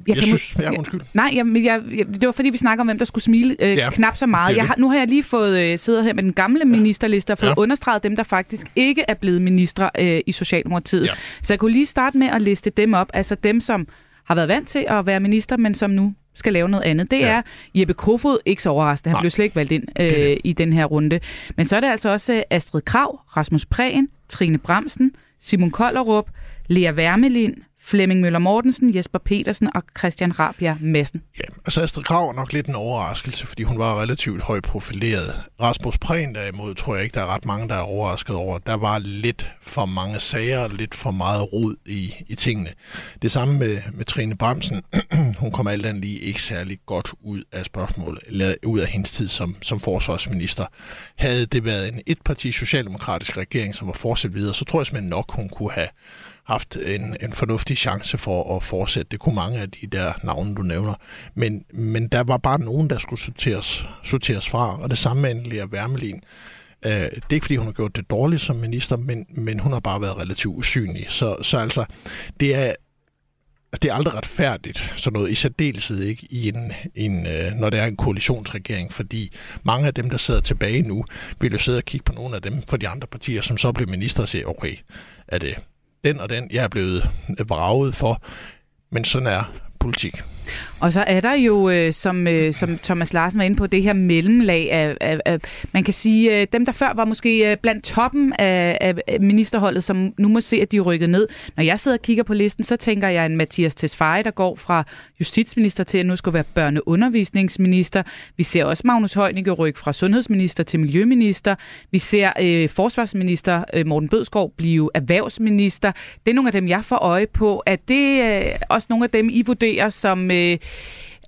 E: jeg, jeg synes... Ja, undskyld.
C: Nej, jeg, jeg, det var fordi, vi snakker om, hvem der skulle smile øh, ja, knap så meget. Jeg har, nu har jeg lige fået øh, siddet her med den gamle ja. ministerliste og fået ja. understreget dem, der faktisk ikke er blevet ministre øh, i Socialdemokratiet. Ja. Så jeg kunne lige starte med at liste dem op. Altså dem, som har været vant til at være minister, men som nu skal lave noget andet. Det ja. er Jeppe Kofod, ikke så overraskende. Han Nej. blev slet ikke valgt ind øh, i den her runde. Men så er det altså også øh, Astrid Krav, Rasmus Prehn, Trine Bramsen, Simon Kollerup, Lea Wermelin, Flemming Møller Mortensen, Jesper Petersen og Christian Rabia Messen.
E: Ja, altså Astrid Krav er nok lidt en overraskelse, fordi hun var relativt højt profileret. Rasmus Prehn derimod tror jeg ikke, der er ret mange, der er overrasket over. Der var lidt for mange sager, lidt for meget rod i, i tingene. Det samme med, med Trine Bremsen. hun kom alt andet lige ikke særlig godt ud af spørgsmålet, eller ud af hendes tid som, som forsvarsminister. Havde det været en etparti socialdemokratisk regering, som var fortsat videre, så tror jeg simpelthen nok, hun kunne have haft en, en fornuftig chance for at fortsætte. Det kunne mange af de der navne, du nævner. Men, men der var bare nogen, der skulle sorteres, sorteres fra, og det samme med Lea Wermelin. Uh, det er ikke, fordi hun har gjort det dårligt som minister, men, men hun har bare været relativt usynlig. Så, så altså, det er, det er aldrig retfærdigt, sådan noget, i særdeleshed ikke, i en, en, uh, når det er en koalitionsregering, fordi mange af dem, der sidder tilbage nu, vil jo sidde og kigge på nogle af dem for de andre partier, som så bliver minister og siger, okay, er det den og den, jeg er blevet vraget for. Men sådan er politik.
C: Og så er der jo, øh, som, øh, som Thomas Larsen var inde på, det her mellemlag af, af, af man kan sige, øh, dem der før var måske øh, blandt toppen af, af ministerholdet, som nu må se, at de er rykket ned. Når jeg sidder og kigger på listen, så tænker jeg en Mathias Tesfaye, der går fra justitsminister til at nu skal være børneundervisningsminister. Vi ser også Magnus Heunicke rykke fra sundhedsminister til miljøminister. Vi ser øh, forsvarsminister øh, Morten Bødskov blive erhvervsminister. Det er nogle af dem, jeg får øje på. at det øh, også nogle af dem, I vurderer som... Øh,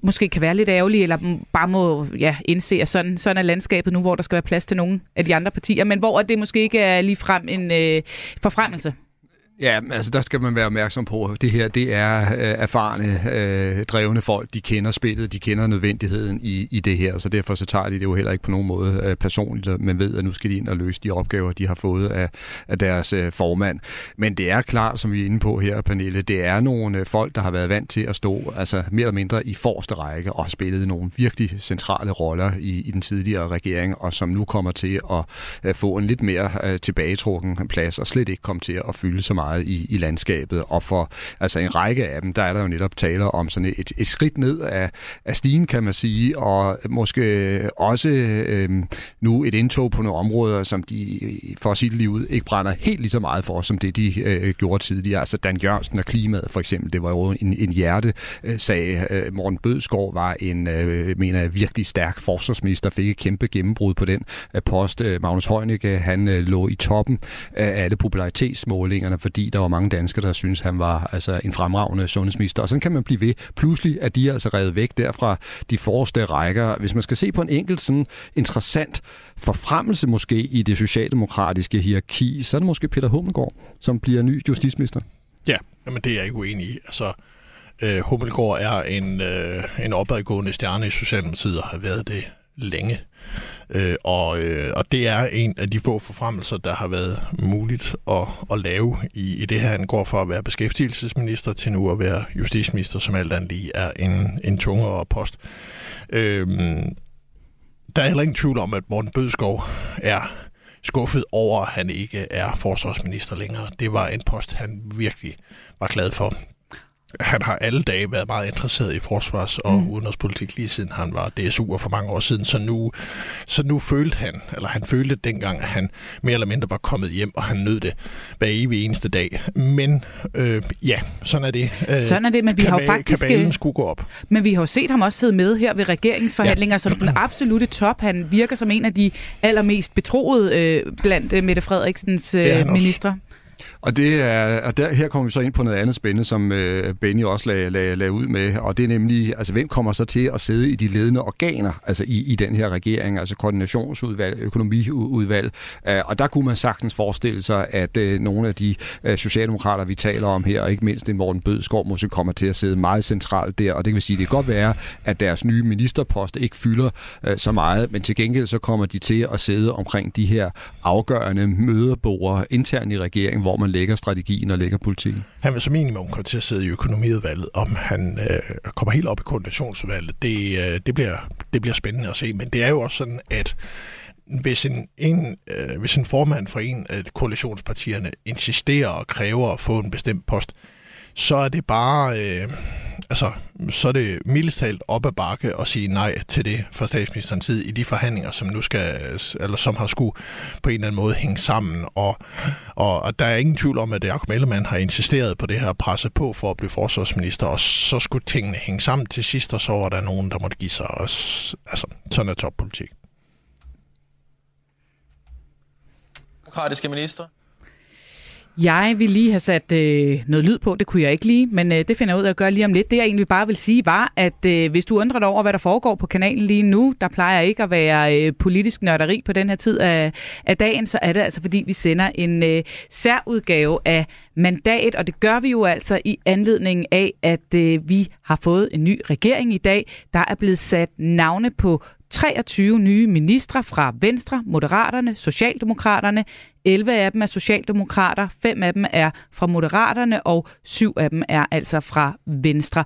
C: måske kan være lidt ærgerlige, eller bare må ja, indse, at sådan, sådan er landskabet nu, hvor der skal være plads til nogle af de andre partier, men hvor det måske ikke er lige frem en øh, forfremmelse.
D: Ja, altså der skal man være opmærksom på, at det her det er øh, erfarne, øh, drevne folk. De kender spillet, de kender nødvendigheden i, i det her, så derfor så tager de det jo heller ikke på nogen måde øh, personligt, men ved, at nu skal de ind og løse de opgaver, de har fået af, af deres øh, formand. Men det er klart, som vi er inde på her, Pernille, det er nogle øh, folk, der har været vant til at stå altså mere eller mindre i forreste række og har spillet nogle virkelig centrale roller i, i den tidligere regering, og som nu kommer til at øh, få en lidt mere øh, tilbagetrukken plads og slet ikke komme til at fylde så meget meget i, i landskabet. Og for altså en række af dem, der er der jo netop taler om sådan et, et skridt ned af, af stigen, kan man sige, og måske også øh, nu et indtog på nogle områder, som de for sit liv ud ikke brænder helt lige så meget for, som det de øh, gjorde tidligere. Altså Dan Jørgensen og klimaet for eksempel, det var jo en, en hjertesag. Øh, Morten Bødskov var en, øh, mener jeg, virkelig stærk forsvarsminister, fik et kæmpe gennembrud på den øh, post. Øh, Magnus Heunicke, han øh, lå i toppen af alle popularitetsmålingerne, for fordi der var mange danskere, der synes han var altså, en fremragende sundhedsminister. Og sådan kan man blive ved. Pludselig er de altså revet væk derfra de forreste rækker. Hvis man skal se på en enkelt sådan interessant forfremmelse måske i det socialdemokratiske hierarki, så er det måske Peter Hummelgaard, som bliver ny justitsminister.
E: Ja, men det er jeg ikke uenig i. Altså, øh, Hummelgaard er en, øh, en opadgående stjerne i Socialdemokratiet og har været det længe. Øh, og, øh, og det er en af de få forfremmelser, der har været muligt at, at lave i, i det her. Han går fra at være beskæftigelsesminister til nu at være justitsminister, som alt andet lige er en, en tungere post. Øh, der er heller ingen tvivl om, at Morten Bødskov er skuffet over, at han ikke er forsvarsminister længere. Det var en post, han virkelig var glad for han har alle dage været meget interesseret i forsvars- og mm. udenrigspolitik, lige siden han var DSU'er for mange år siden. Så nu, så nu følte han, eller han følte dengang, at han mere eller mindre var kommet hjem, og han nød det hver evig eneste dag. Men øh, ja, sådan er det.
C: Øh, sådan er det, men vi har jo faktisk...
E: Kabalen skulle gå op.
C: Men vi har jo set ham også sidde med her ved regeringsforhandlinger ja. som den absolute top. Han virker som en af de allermest betroede øh, blandt øh, Mette Frederiksens øh, ministre.
D: Og, det er, og der, her kommer vi så ind på noget andet spændende, som øh, Benny også lagde, lagde, lagde ud med, og det er nemlig, altså hvem kommer så til at sidde i de ledende organer, altså i, i den her regering, altså koordinationsudvalg, økonomiudvalg, øh, og der kunne man sagtens forestille sig, at øh, nogle af de øh, socialdemokrater, vi taler om her, og ikke mindst en Morten Bødskov, måske kommer til at sidde meget centralt der, og det vil sige, det kan godt være, at deres nye ministerpost ikke fylder øh, så meget, men til gengæld så kommer de til at sidde omkring de her afgørende mødebord internt i regeringen, hvor man lægger strategien og lægger politikken?
E: Han vil som minimum komme til at sidde i økonomiudvalget. Om han øh, kommer helt op i koordinationsudvalget, det, øh, det, bliver, det bliver spændende at se. Men det er jo også sådan, at hvis en, en, øh, hvis en formand for en af koalitionspartierne insisterer og kræver at få en bestemt post, så er det bare, øh, altså, så er det mildest talt op ad bakke at sige nej til det fra statsministerens side i de forhandlinger, som nu skal, eller som har skulle på en eller anden måde hænge sammen. Og, og, og der er ingen tvivl om, at Jacob Ellemann har insisteret på det her presse på for at blive forsvarsminister, og så skulle tingene hænge sammen til sidst, og så var der nogen, der måtte give sig også. Altså, sådan er toppolitik.
M: Demokratiske minister?
C: Jeg vil lige have sat øh, noget lyd på, det kunne jeg ikke lige, men øh, det finder jeg ud af at gøre lige om lidt. Det jeg egentlig bare vil sige var, at øh, hvis du undrer dig over, hvad der foregår på kanalen lige nu, der plejer ikke at være øh, politisk nørderi på den her tid af, af dagen, så er det altså fordi, vi sender en øh, særudgave af mandat, og det gør vi jo altså i anledning af, at øh, vi har fået en ny regering i dag. Der er blevet sat navne på 23 nye ministre fra Venstre, Moderaterne, Socialdemokraterne, 11 af dem er socialdemokrater, fem af dem er fra Moderaterne, og syv af dem er altså fra Venstre.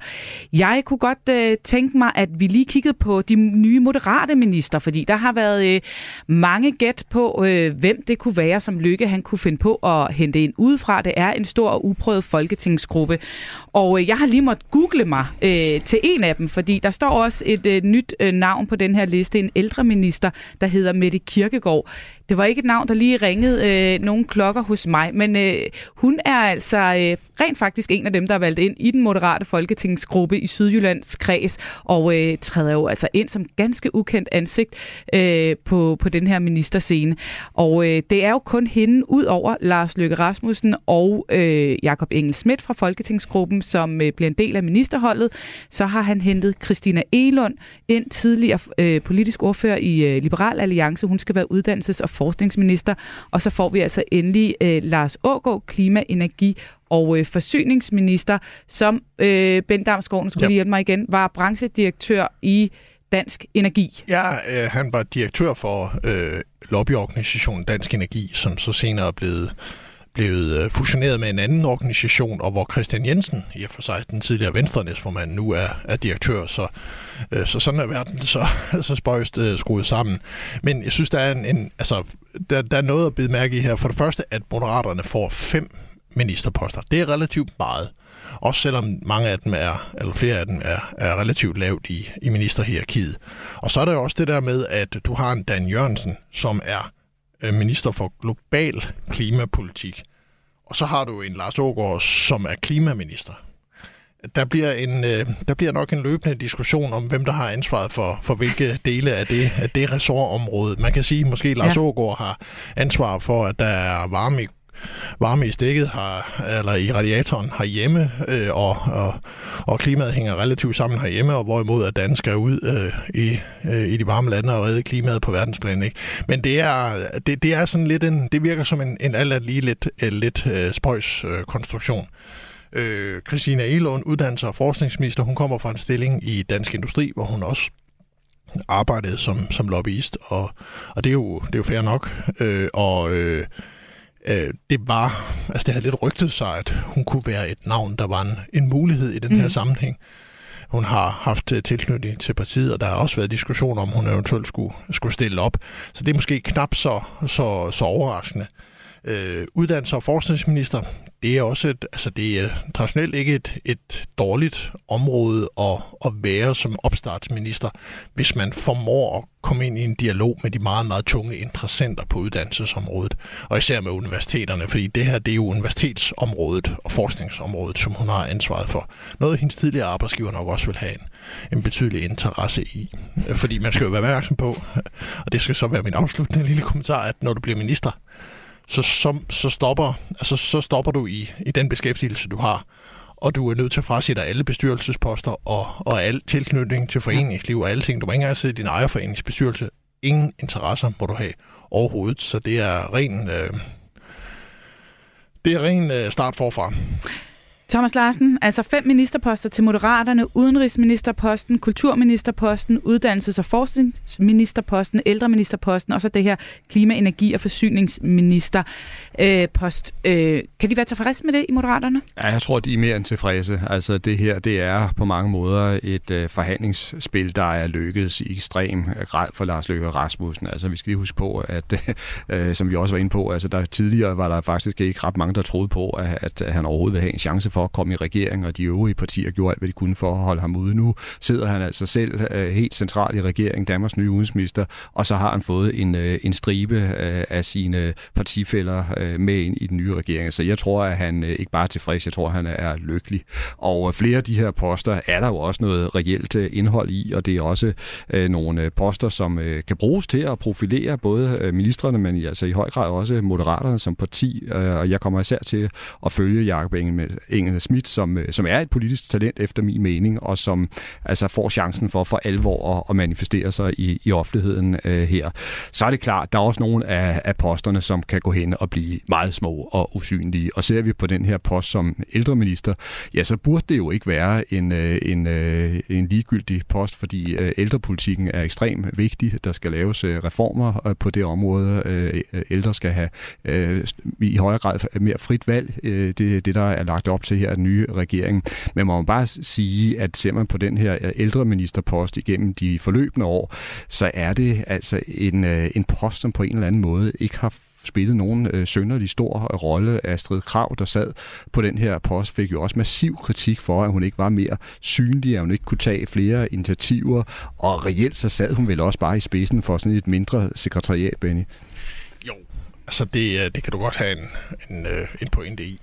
C: Jeg kunne godt øh, tænke mig, at vi lige kiggede på de nye moderate minister, fordi der har været øh, mange gæt på, øh, hvem det kunne være, som Lykke han kunne finde på at hente ind udefra. Det er en stor og uprøvet folketingsgruppe. Og øh, jeg har lige måttet google mig øh, til en af dem, fordi der står også et øh, nyt øh, navn på den her liste, en ældre minister, der hedder Mette Kirkegaard. Det var ikke et navn, der lige ringede øh, nogle klokker hos mig, men øh, hun er altså øh, rent faktisk en af dem, der er valgt ind i den moderate folketingsgruppe i Sydjyllands kreds, og øh, træder jo altså ind som ganske ukendt ansigt øh, på, på den her ministerscene. Og øh, det er jo kun hende, ud over Lars Løkke Rasmussen og øh, Jakob Engel Schmidt fra folketingsgruppen, som øh, bliver en del af ministerholdet. Så har han hentet Christina Elund ind, tidligere øh, politisk ordfører i øh, Liberal Alliance. Hun skal være uddannelses- og forskningsminister. Og så får vi altså endelig øh, Lars Ågaard, klima, energi og øh, forsyningsminister, som øh, Ben Damsgaard, nu skulle ja. hjælpe mig igen, var branchedirektør i Dansk Energi.
E: Ja, øh, han var direktør for øh, lobbyorganisationen Dansk Energi, som så senere er blevet blevet øh, fusioneret med en anden organisation, og hvor Christian Jensen, i og for sig den tidligere venstrenæstformand, nu er, er direktør. Så, øh, så sådan er verden så, så spøjst øh, skruet sammen. Men jeg synes, der er, en, en, altså, der, der er noget at bide mærke i her. For det første, at Moderaterne får fem ministerposter. Det er relativt meget. Også selvom mange af dem er, eller flere af dem er, er relativt lavt i, i ministerhierarkiet. Og så er der jo også det der med, at du har en Dan Jørgensen, som er Øh, minister for global klimapolitik. Og så har du en Lars Ågaard, som er klimaminister. Der bliver, en, øh, der bliver nok en løbende diskussion om, hvem der har ansvaret for, for hvilke dele af det, af det ressortområde. Man kan sige, at måske Lars ja. Ågaard har ansvar for, at der er varme i varme i stikket har, eller i radiatoren herhjemme, øh, og, og, og klimaet hænger relativt sammen herhjemme, og hvorimod at Dan skal ud øh, i, øh, i de varme lande og redde klimaet på verdensplan. Ikke? Men det er, det, det er sådan lidt en, det virker som en, en alt lige lidt, øh, lidt øh, spøjs øh, konstruktion. Øh, Christina Elund, uddannelser og forskningsminister, hun kommer fra en stilling i Dansk Industri, hvor hun også arbejdede som, som lobbyist, og, og det, er jo, det er jo fair nok. Øh, og øh, øh, det var, altså det havde lidt rygtet sig, at hun kunne være et navn, der var en, en mulighed i den mm. her sammenhæng. Hun har haft øh, tilknytning til partiet, og der har også været diskussion om, hun eventuelt skulle, skulle stille op. Så det er måske knap så, så, så overraskende. Øh, Øh, uddannelses- og forskningsminister, det er også et, altså det er traditionelt ikke et, et dårligt område at, at være som opstartsminister, hvis man formår at komme ind i en dialog med de meget, meget tunge interessenter på uddannelsesområdet, og især med universiteterne, fordi det her det er jo universitetsområdet og forskningsområdet, som hun har ansvaret for. Noget hendes tidligere arbejdsgiver nok også vil have en, en betydelig interesse i. Fordi man skal jo være opmærksom på, og det skal så være min afsluttende lille kommentar, at når du bliver minister, så, så, så, stopper, altså, så stopper du i, i den beskæftigelse, du har. Og du er nødt til at frasætte alle bestyrelsesposter og, og al tilknytning til foreningsliv og alle ting. Du må ikke engang sidde i din ejerforeningsbestyrelse. Ingen interesser må du have overhovedet. Så det er ren, øh, det er ren øh, start forfra.
C: Thomas Larsen, altså fem ministerposter til Moderaterne, udenrigsministerposten, kulturministerposten, uddannelses- og forskningsministerposten, ældreministerposten, og så det her klima-, energi- og forsyningsministerpost. Øh, kan de være tilfredse med det i Moderaterne?
D: Ja, jeg tror, de er mere end tilfredse. Altså det her, det er på mange måder et øh, forhandlingsspil, der er lykkedes i ekstrem grad for Lars Løkke Rasmussen. Altså vi skal lige huske på, at øh, som vi også var inde på, altså der tidligere var der faktisk ikke ret mange, der troede på, at, at han overhovedet ville have en chance for at komme i regering, og de øvrige partier gjorde alt, hvad de kunne for at holde ham ude. Nu sidder han altså selv øh, helt central i regeringen, Danmarks nye udenrigsminister, og så har han fået en, øh, en stribe øh, af sine partifælder øh, med ind i den nye regering. Så jeg tror, at han øh, ikke bare er tilfreds, jeg tror, at han er lykkelig. Og øh, flere af de her poster er der jo også noget reelt øh, indhold i, og det er også øh, nogle øh, poster, som øh, kan bruges til at profilere både øh, ministerne, men altså i høj grad også moderaterne som parti, øh, og jeg kommer især til at følge Jacob Engel Helene Schmidt, som, øh, som er et politisk talent efter min mening, og som altså får chancen for for alvor at, at manifestere sig i, i offentligheden øh, her. Så er det klart, der er også nogle af, af posterne, som kan gå hen og blive meget små og usynlige. Og ser vi på den her post som ældreminister, ja, så burde det jo ikke være en, øh, en, øh, en ligegyldig post, fordi ældrepolitikken er ekstremt vigtig. Der skal laves reformer på det område. Ældre skal have i højere grad mere frit valg. Det er det, der er lagt op til her nye regering. Men man må bare sige, at ser man på den her øh, ældre ministerpost igennem de forløbende år, så er det altså en, øh, en post, som på en eller anden måde ikke har spillet nogen øh, sønderlig stor rolle. Astrid Krav, der sad på den her post, fik jo også massiv kritik for, at hun ikke var mere synlig, at hun ikke kunne tage flere initiativer, og reelt så sad hun vel også bare i spidsen for sådan et mindre sekretariat, Benny.
E: Altså, det, øh, det kan du godt have en, en, øh, en pointe i.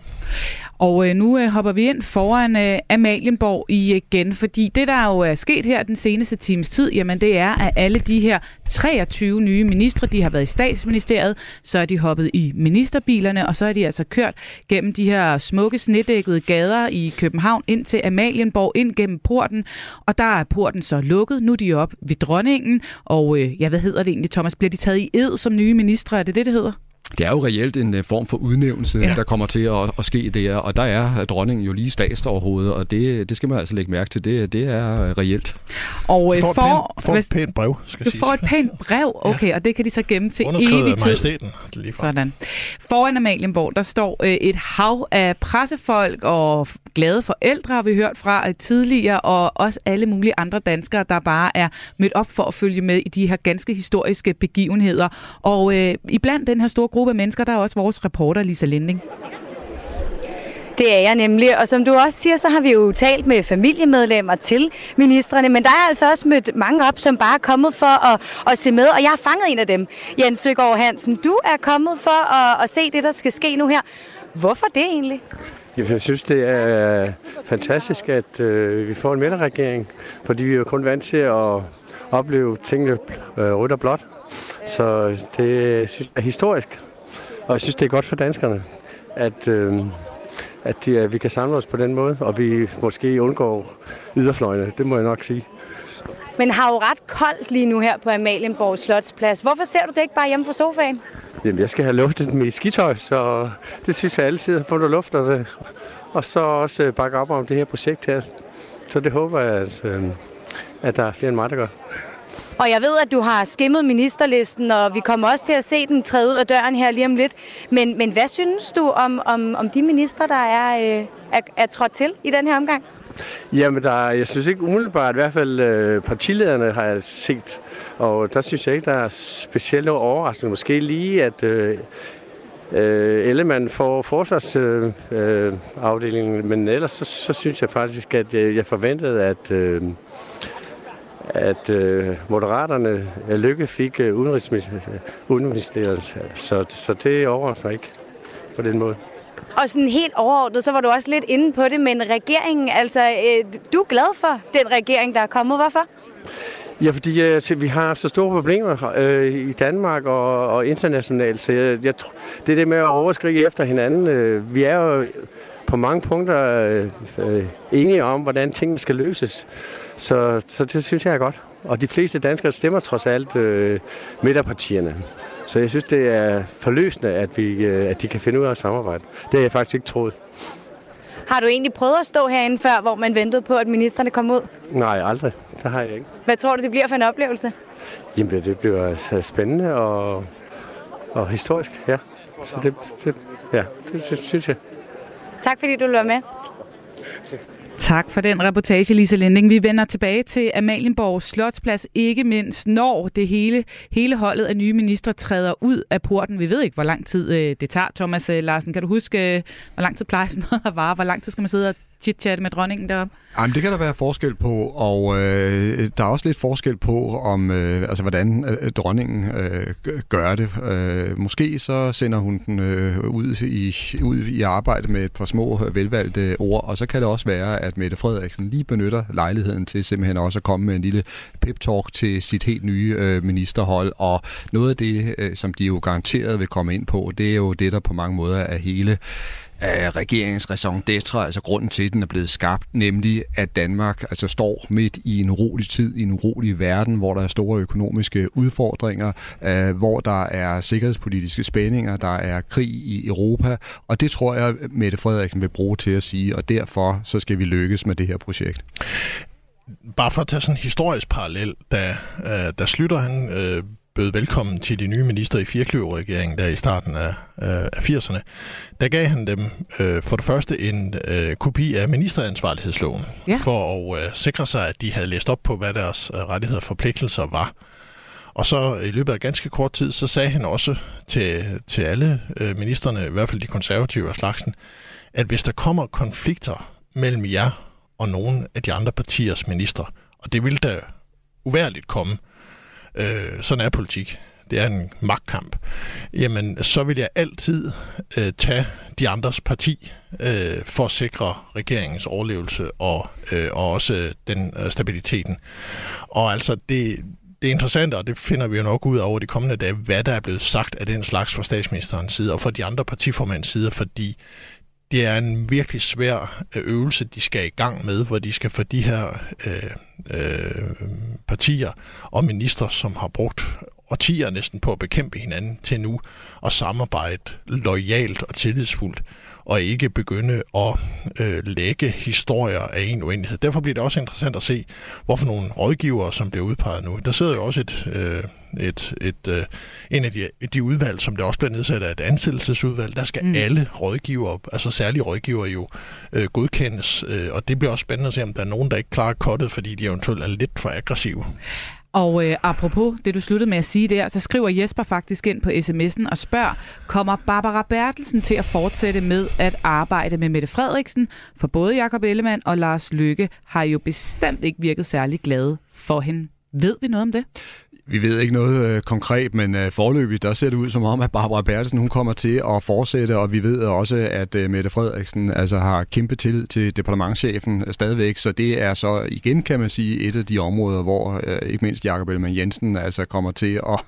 C: Og øh, nu øh, hopper vi ind foran øh, Amalienborg igen, øh, fordi det, der jo er sket her den seneste times tid, jamen det er, at alle de her 23 nye ministre, de har været i statsministeriet, så er de hoppet i ministerbilerne, og så er de altså kørt gennem de her smukke snedækkede gader i København ind til Amalienborg, ind gennem porten, og der er porten så lukket. Nu er de op ved dronningen, og øh, ja, hvad hedder det egentlig, Thomas? Bliver de taget i ed som nye ministre? Er det det, det hedder?
D: Det er jo reelt en øh, form for udnævnelse, ja. der kommer til at, at ske der, og der er dronningen jo lige statsoverhovedet, og det, det skal man altså lægge mærke til. Det, det er øh, reelt.
E: Og øh, får, for, et pænt, får et pænt brev,
C: skal Du får et pænt brev, okay, ja. og det kan de så gemme til evig tid. Sådan. Foran Amalienborg, der står øh, et hav af pressefolk og glade forældre, har vi hørt fra tidligere, og også alle mulige andre danskere, der bare er mødt op for at følge med i de her ganske historiske begivenheder. Og øh, iblandt den her store gruppe af mennesker, der er også vores reporter Lisa Linding.
I: Det er jeg nemlig, og som du også siger, så har vi jo talt med familiemedlemmer til ministerne, men der er altså også mødt mange op, som bare er kommet for at, at se med, og jeg har fanget en af dem. Jens Søgaard Hansen, du er kommet for at, at se det, der skal ske nu her. Hvorfor det egentlig?
N: Jeg synes, det er fantastisk, at øh, vi får en midterregering, fordi vi er jo kun vant til at opleve tingene øh, rødt og blåt. Så det synes, er historisk, og jeg synes, det er godt for danskerne, at, øh, at, de, at vi kan samle os på den måde, og vi måske undgår yderfløjene, det må jeg nok sige.
I: Men har jo ret koldt lige nu her på Amalienborg Slotsplads. Hvorfor ser du det ikke bare hjemme fra sofaen?
N: Jamen, jeg skal have luftet mit skitøj, så det synes jeg altid har fundet luft. Og, det, og så også bakke op om det her projekt her. Så det håber jeg, at, øh, at der er flere end mig, der gør.
I: Og jeg ved, at du har skimmet ministerlisten, og vi kommer også til at se den træde ud af døren her lige om lidt. Men, men hvad synes du om, om, om de ministre, der er, øh, er, er trådt til i den her omgang?
N: Jamen, der, jeg synes ikke umiddelbart, i hvert fald øh, partilederne har jeg set, og der synes jeg ikke, der er specielt noget overraskende. Måske lige, at øh, øh, Ellemann får forsvarsafdelingen, øh, øh men ellers så, så synes jeg faktisk, at jeg, jeg forventede, at, øh, at øh, Moderaterne øh, Lykke fik øh, udenrigsministeriet, så, så det overrasker ikke på den måde.
I: Og sådan helt overordnet, så var du også lidt inde på det, men regeringen, altså, øh, du er glad for den regering, der er kommet. Hvorfor?
N: Ja, fordi øh, vi har så store problemer øh, i Danmark og, og internationalt, så jeg, jeg, det er det med at overskrige efter hinanden. Øh, vi er jo på mange punkter øh, øh, enige om, hvordan tingene skal løses. Så, så det synes jeg er godt. Og de fleste danskere stemmer trods alt øh, midterpartierne. Så jeg synes, det er forløsende, at, vi, øh, at de kan finde ud af at samarbejde. Det har jeg faktisk ikke troet.
I: Har du egentlig prøvet at stå herinde før, hvor man ventede på, at ministerne kom ud?
N: Nej, aldrig. Det har jeg ikke.
I: Hvad tror du, det bliver for en oplevelse?
N: Jamen, det bliver altså spændende og, og historisk, ja. Så det, det, ja, det, det synes jeg.
I: Tak fordi du løber med.
C: Tak for den reportage, Lise Lending. Vi vender tilbage til Amalienborg Slotsplads, ikke mindst når det hele, hele holdet af nye ministre træder ud af porten. Vi ved ikke, hvor lang tid øh, det tager, Thomas øh, Larsen. Kan du huske, øh, hvor lang tid plejer sådan noget at vare? Hvor lang tid skal man sidde og chit-chat med dronningen deroppe?
D: Jamen, det kan der være forskel på, og øh, der er også lidt forskel på, om øh, altså, hvordan øh, dronningen øh, gør det. Øh, måske så sender hun den øh, ud, i, ud i arbejde med et par små øh, velvalgte ord, og så kan det også være, at Mette Frederiksen lige benytter lejligheden til simpelthen også at komme med en lille pep-talk til sit helt nye øh, ministerhold, og noget af det, øh, som de jo garanteret vil komme ind på, det er jo det, der på mange måder er hele af regeringens raison d'etre, altså grunden til, at den er blevet skabt, nemlig at Danmark altså står midt i en urolig tid, i en urolig verden, hvor der er store økonomiske udfordringer, øh, hvor der er sikkerhedspolitiske spændinger, der er krig i Europa, og det tror jeg, Mette Frederiksen vil bruge til at sige, og derfor så skal vi lykkes med det her projekt.
E: Bare for at tage sådan en historisk parallel, da, øh, da Slytter han øh, bød velkommen til de nye minister i Firkløver-regeringen der i starten af, øh, af 80'erne, der gav han dem øh, for det første en øh, kopi af ministeransvarlighedsloven, ja. for at øh, sikre sig, at de havde læst op på, hvad deres øh, rettigheder og forpligtelser var. Og så i løbet af ganske kort tid, så sagde han også til, til alle øh, ministerne, i hvert fald de konservative og slagsen, at hvis der kommer konflikter mellem jer og nogle af de andre partiers ministre, og det vil da uværligt komme, øh, øh, sådan er politik, det er en magtkamp, jamen så vil jeg altid øh, tage de andres parti øh, for at sikre regeringens overlevelse og, øh, og også den øh, stabiliteten. Og altså det, det er interessant, og det finder vi jo nok ud af over de kommende dage, hvad der er blevet sagt af den slags fra statsministerens side og fra de andre partiformænds side, fordi det er en virkelig svær øh, øvelse, de skal i gang med, hvor de skal få de her øh, øh, partier og minister, som har brugt årtier næsten på at bekæmpe hinanden til nu og samarbejde lojalt og tillidsfuldt og ikke begynde at øh, lægge historier af en uenighed. Derfor bliver det også interessant at se, hvorfor nogle rådgivere, som bliver udpeget nu. Der sidder jo også et, øh, et, et, øh, en af de, de udvalg, som det også bliver nedsat af et ansættelsesudvalg. Der skal mm. alle rådgivere, altså særlige rådgivere jo, øh, godkendes. Øh, og det bliver også spændende at se, om der er nogen, der ikke klarer kottet, fordi de eventuelt er lidt for aggressive.
C: Og øh, apropos det, du sluttede med at sige der, så skriver Jesper faktisk ind på sms'en og spørger, kommer Barbara Bertelsen til at fortsætte med at arbejde med Mette Frederiksen? For både Jakob Ellemann og Lars Lykke har jo bestemt ikke virket særlig glade for hende. Ved vi noget om det?
D: Vi ved ikke noget øh, konkret, men øh, forløbig der ser det ud som om, at Barbara Bertelsen hun kommer til at fortsætte, og vi ved også, at øh, Mette Frederiksen altså, har kæmpe tillid til departementchefen stadigvæk, så det er så igen, kan man sige, et af de områder, hvor øh, ikke mindst Jakob Ellemann Jensen altså kommer til at,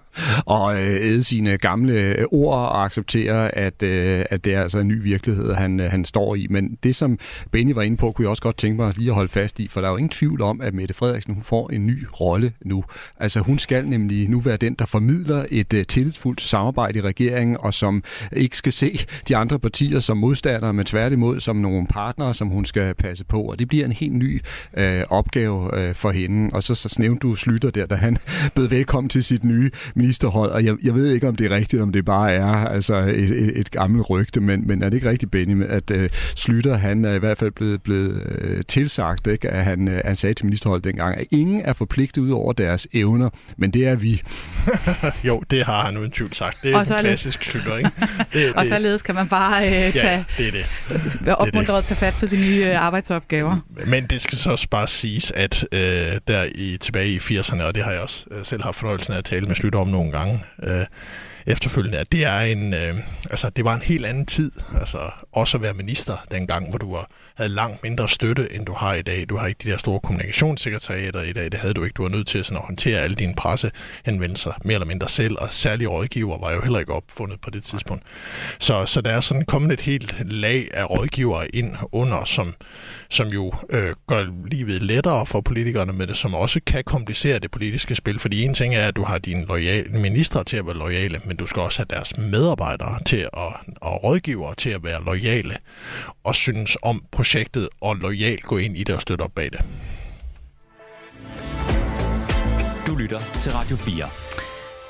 D: og øh, æde sine gamle øh, ord og acceptere, at, øh, at det er altså en ny virkelighed, han, han står i. Men det, som Benny var inde på, kunne jeg også godt tænke mig lige at holde fast i, for der er jo ingen tvivl om, at Mette Frederiksen hun får en ny rolle nu. Altså hun skal nemlig nu være den, der formidler et uh, tillidsfuldt samarbejde i regeringen, og som ikke skal se de andre partier som modstandere, men tværtimod som nogle partnere, som hun skal passe på. Og det bliver en helt ny øh, opgave øh, for hende. Og så, så nævnte du Slytter der, da han bød velkommen til sit nye ministerhold. Og jeg, jeg ved ikke, om det er rigtigt, om det bare er altså et, et, et gammelt rygte, men, men er det ikke rigtigt, Benny, at uh, Slytter, han er i hvert fald blevet, blevet uh, tilsagt, ikke? at han, uh, han sagde til ministerholdet dengang, at ingen er forpligtet ud over deres evner, men det er vi.
E: jo, det har han uden tvivl sagt. Det er en klassisk skytter, ikke? Det,
C: og således kan man bare øh, tage,
E: ja, det er det.
C: være opmuntret at tage fat på sine nye øh, arbejdsopgaver.
E: Men det skal så også bare siges, at øh, der i, tilbage i 80'erne, og det har jeg også øh, selv haft fornøjelsen af at tale med Slytter om nogle gange, øh, efterfølgende, at det er en, øh, altså det var en helt anden tid, altså også at være minister dengang, hvor du var, havde langt mindre støtte, end du har i dag. Du har ikke de der store kommunikationssekretariater i dag, det havde du ikke. Du var nødt til sådan at håndtere alle dine pressehenvendelser mere eller mindre selv, og særlige rådgiver var jo heller ikke opfundet på det tidspunkt. Så, så der er sådan kommet et helt lag af rådgivere ind under, som, som jo øh, gør livet lettere for politikerne, men det som også kan komplicere det politiske spil, fordi en ting er, at du har dine loyale ministre til at være lojale, men du skal også have deres medarbejdere til at, og rådgivere til at være lojale og synes om projektet og lojalt gå ind i det og støtte op bag det.
B: Du lytter til Radio 4.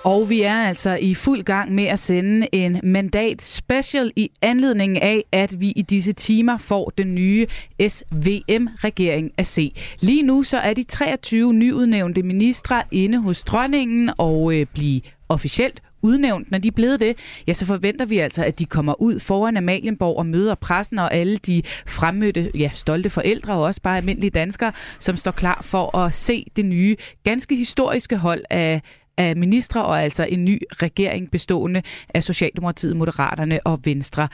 C: Og vi er altså i fuld gang med at sende en mandat special i anledning af, at vi i disse timer får den nye SVM-regering at se. Lige nu så er de 23 nyudnævnte ministre inde hos dronningen og øh, blive officielt udnævnt, når de er blevet det, ja, så forventer vi altså, at de kommer ud foran Amalienborg og møder pressen og alle de fremmødte, ja, stolte forældre og også bare almindelige danskere, som står klar for at se det nye, ganske historiske hold af af ministre, og altså en ny regering bestående af Socialdemokratiet, Moderaterne og Venstre.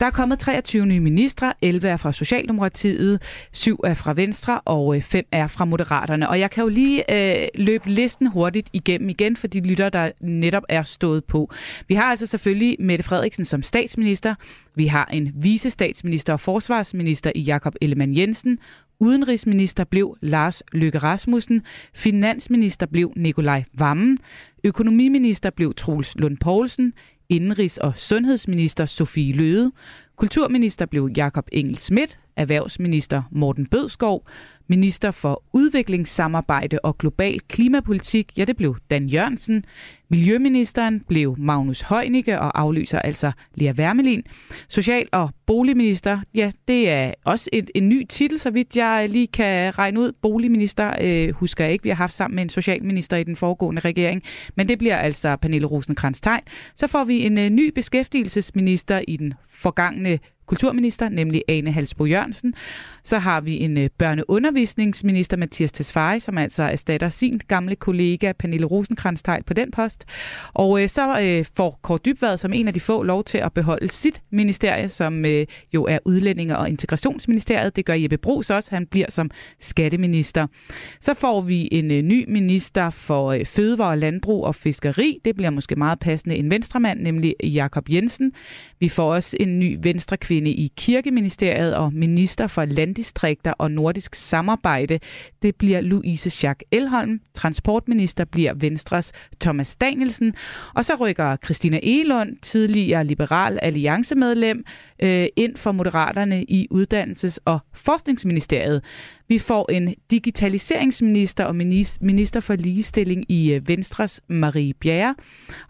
C: Der er kommet 23 nye ministre, 11 er fra Socialdemokratiet, 7 er fra Venstre og øh, 5 er fra Moderaterne. Og jeg kan jo lige øh, løbe listen hurtigt igennem igen for de lytter, der netop er stået på. Vi har altså selvfølgelig Mette Frederiksen som statsminister. Vi har en vicestatsminister og forsvarsminister i Jakob Ellemann Jensen. Udenrigsminister blev Lars Løkke Rasmussen. Finansminister blev Nikolaj Vammen. Økonomiminister blev Troels Lund Poulsen. Indenrigs- og sundhedsminister Sofie Løde. Kulturminister blev Jakob Engel Schmidt. Erhvervsminister Morten Bødskov. Minister for udviklingssamarbejde og global klimapolitik, ja det blev Dan Jørgensen. Miljøministeren blev Magnus Heunicke og aflyser altså Lea Wermelin. Social- og boligminister, ja det er også et, en ny titel, så vidt jeg lige kan regne ud. Boligminister øh, husker jeg ikke, vi har haft sammen med en socialminister i den foregående regering, men det bliver altså Pernille rosenkrantz tegn. Så får vi en øh, ny beskæftigelsesminister i den forgangne kulturminister, nemlig Ane Halsbo Jørgensen. Så har vi en øh, børneundervisningsminister, Mathias Tesfaye, som altså erstatter sin gamle kollega Pernille rosenkrantz på den post. Og øh, så øh, får Kåre Dybvad som en af de få lov til at beholde sit ministerie, som øh, jo er Udlændinge- og Integrationsministeriet. Det gør Jeppe Brugs også. Han bliver som skatteminister. Så får vi en øh, ny minister for øh, fødevare, landbrug og fiskeri. Det bliver måske meget passende en venstremand, nemlig Jakob Jensen. Vi får også en ny venstrekvinde i Kirkeministeriet og minister for landdistrikter og nordisk samarbejde. Det bliver Louise Schack Elholm. Transportminister bliver Venstres Thomas Danielsen. Og så rykker Christina Elund, tidligere liberal alliancemedlem, øh, ind for Moderaterne i Uddannelses- og Forskningsministeriet. Vi får en digitaliseringsminister og minister for ligestilling i øh, Venstres Marie Bjerre.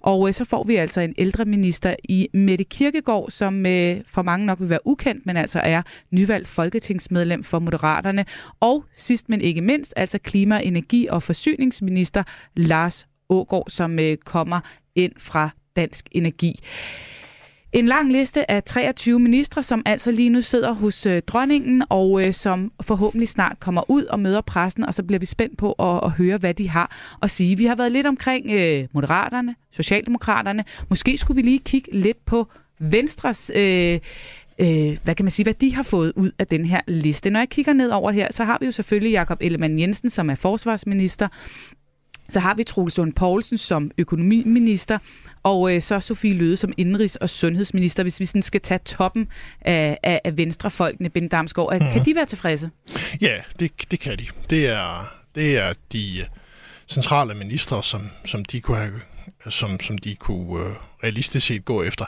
C: Og øh, så får vi altså en ældreminister i Mette Kirkegaard, som øh, for mange nok vil være ukendt, men altså er nyvalgt folketingsmedlem for Moderaterne. Og sidst men ikke mindst, altså klima-, energi- og forsyningsminister Lars Ågård, som øh, kommer ind fra Dansk Energi. En lang liste af 23 ministre, som altså lige nu sidder hos øh, dronningen, og øh, som forhåbentlig snart kommer ud og møder pressen, og så bliver vi spændt på at, at høre, hvad de har at sige. Vi har været lidt omkring øh, Moderaterne, Socialdemokraterne. Måske skulle vi lige kigge lidt på Venstres... Øh, øh, hvad kan man sige, hvad de har fået ud af den her liste. Når jeg kigger ned over her, så har vi jo selvfølgelig Jakob Ellemann Jensen, som er forsvarsminister. Så har vi Troels Lund Poulsen som økonomiminister, og øh, så Sofie Løde som indrigs- og sundhedsminister, hvis vi sådan skal tage toppen af, af, af venstrefolkene, Ben Damsgaard. Mm-hmm. Kan de være tilfredse?
E: Ja, det, det kan de. Det er, det er de øh, centrale ministre, som, som de kunne have som, som de kunne øh, realistisk set gå efter.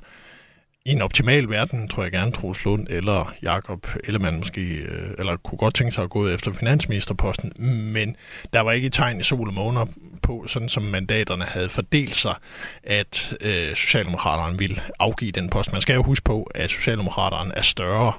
E: I en optimal verden, tror jeg gerne, Troels Lund eller Jakob Ellemann måske, øh, eller kunne godt tænke sig at gå efter finansministerposten, men der var ikke et tegn i sol og måneder på, sådan som mandaterne havde fordelt sig, at øh, Socialdemokraterne ville afgive den post. Man skal jo huske på, at Socialdemokraterne er større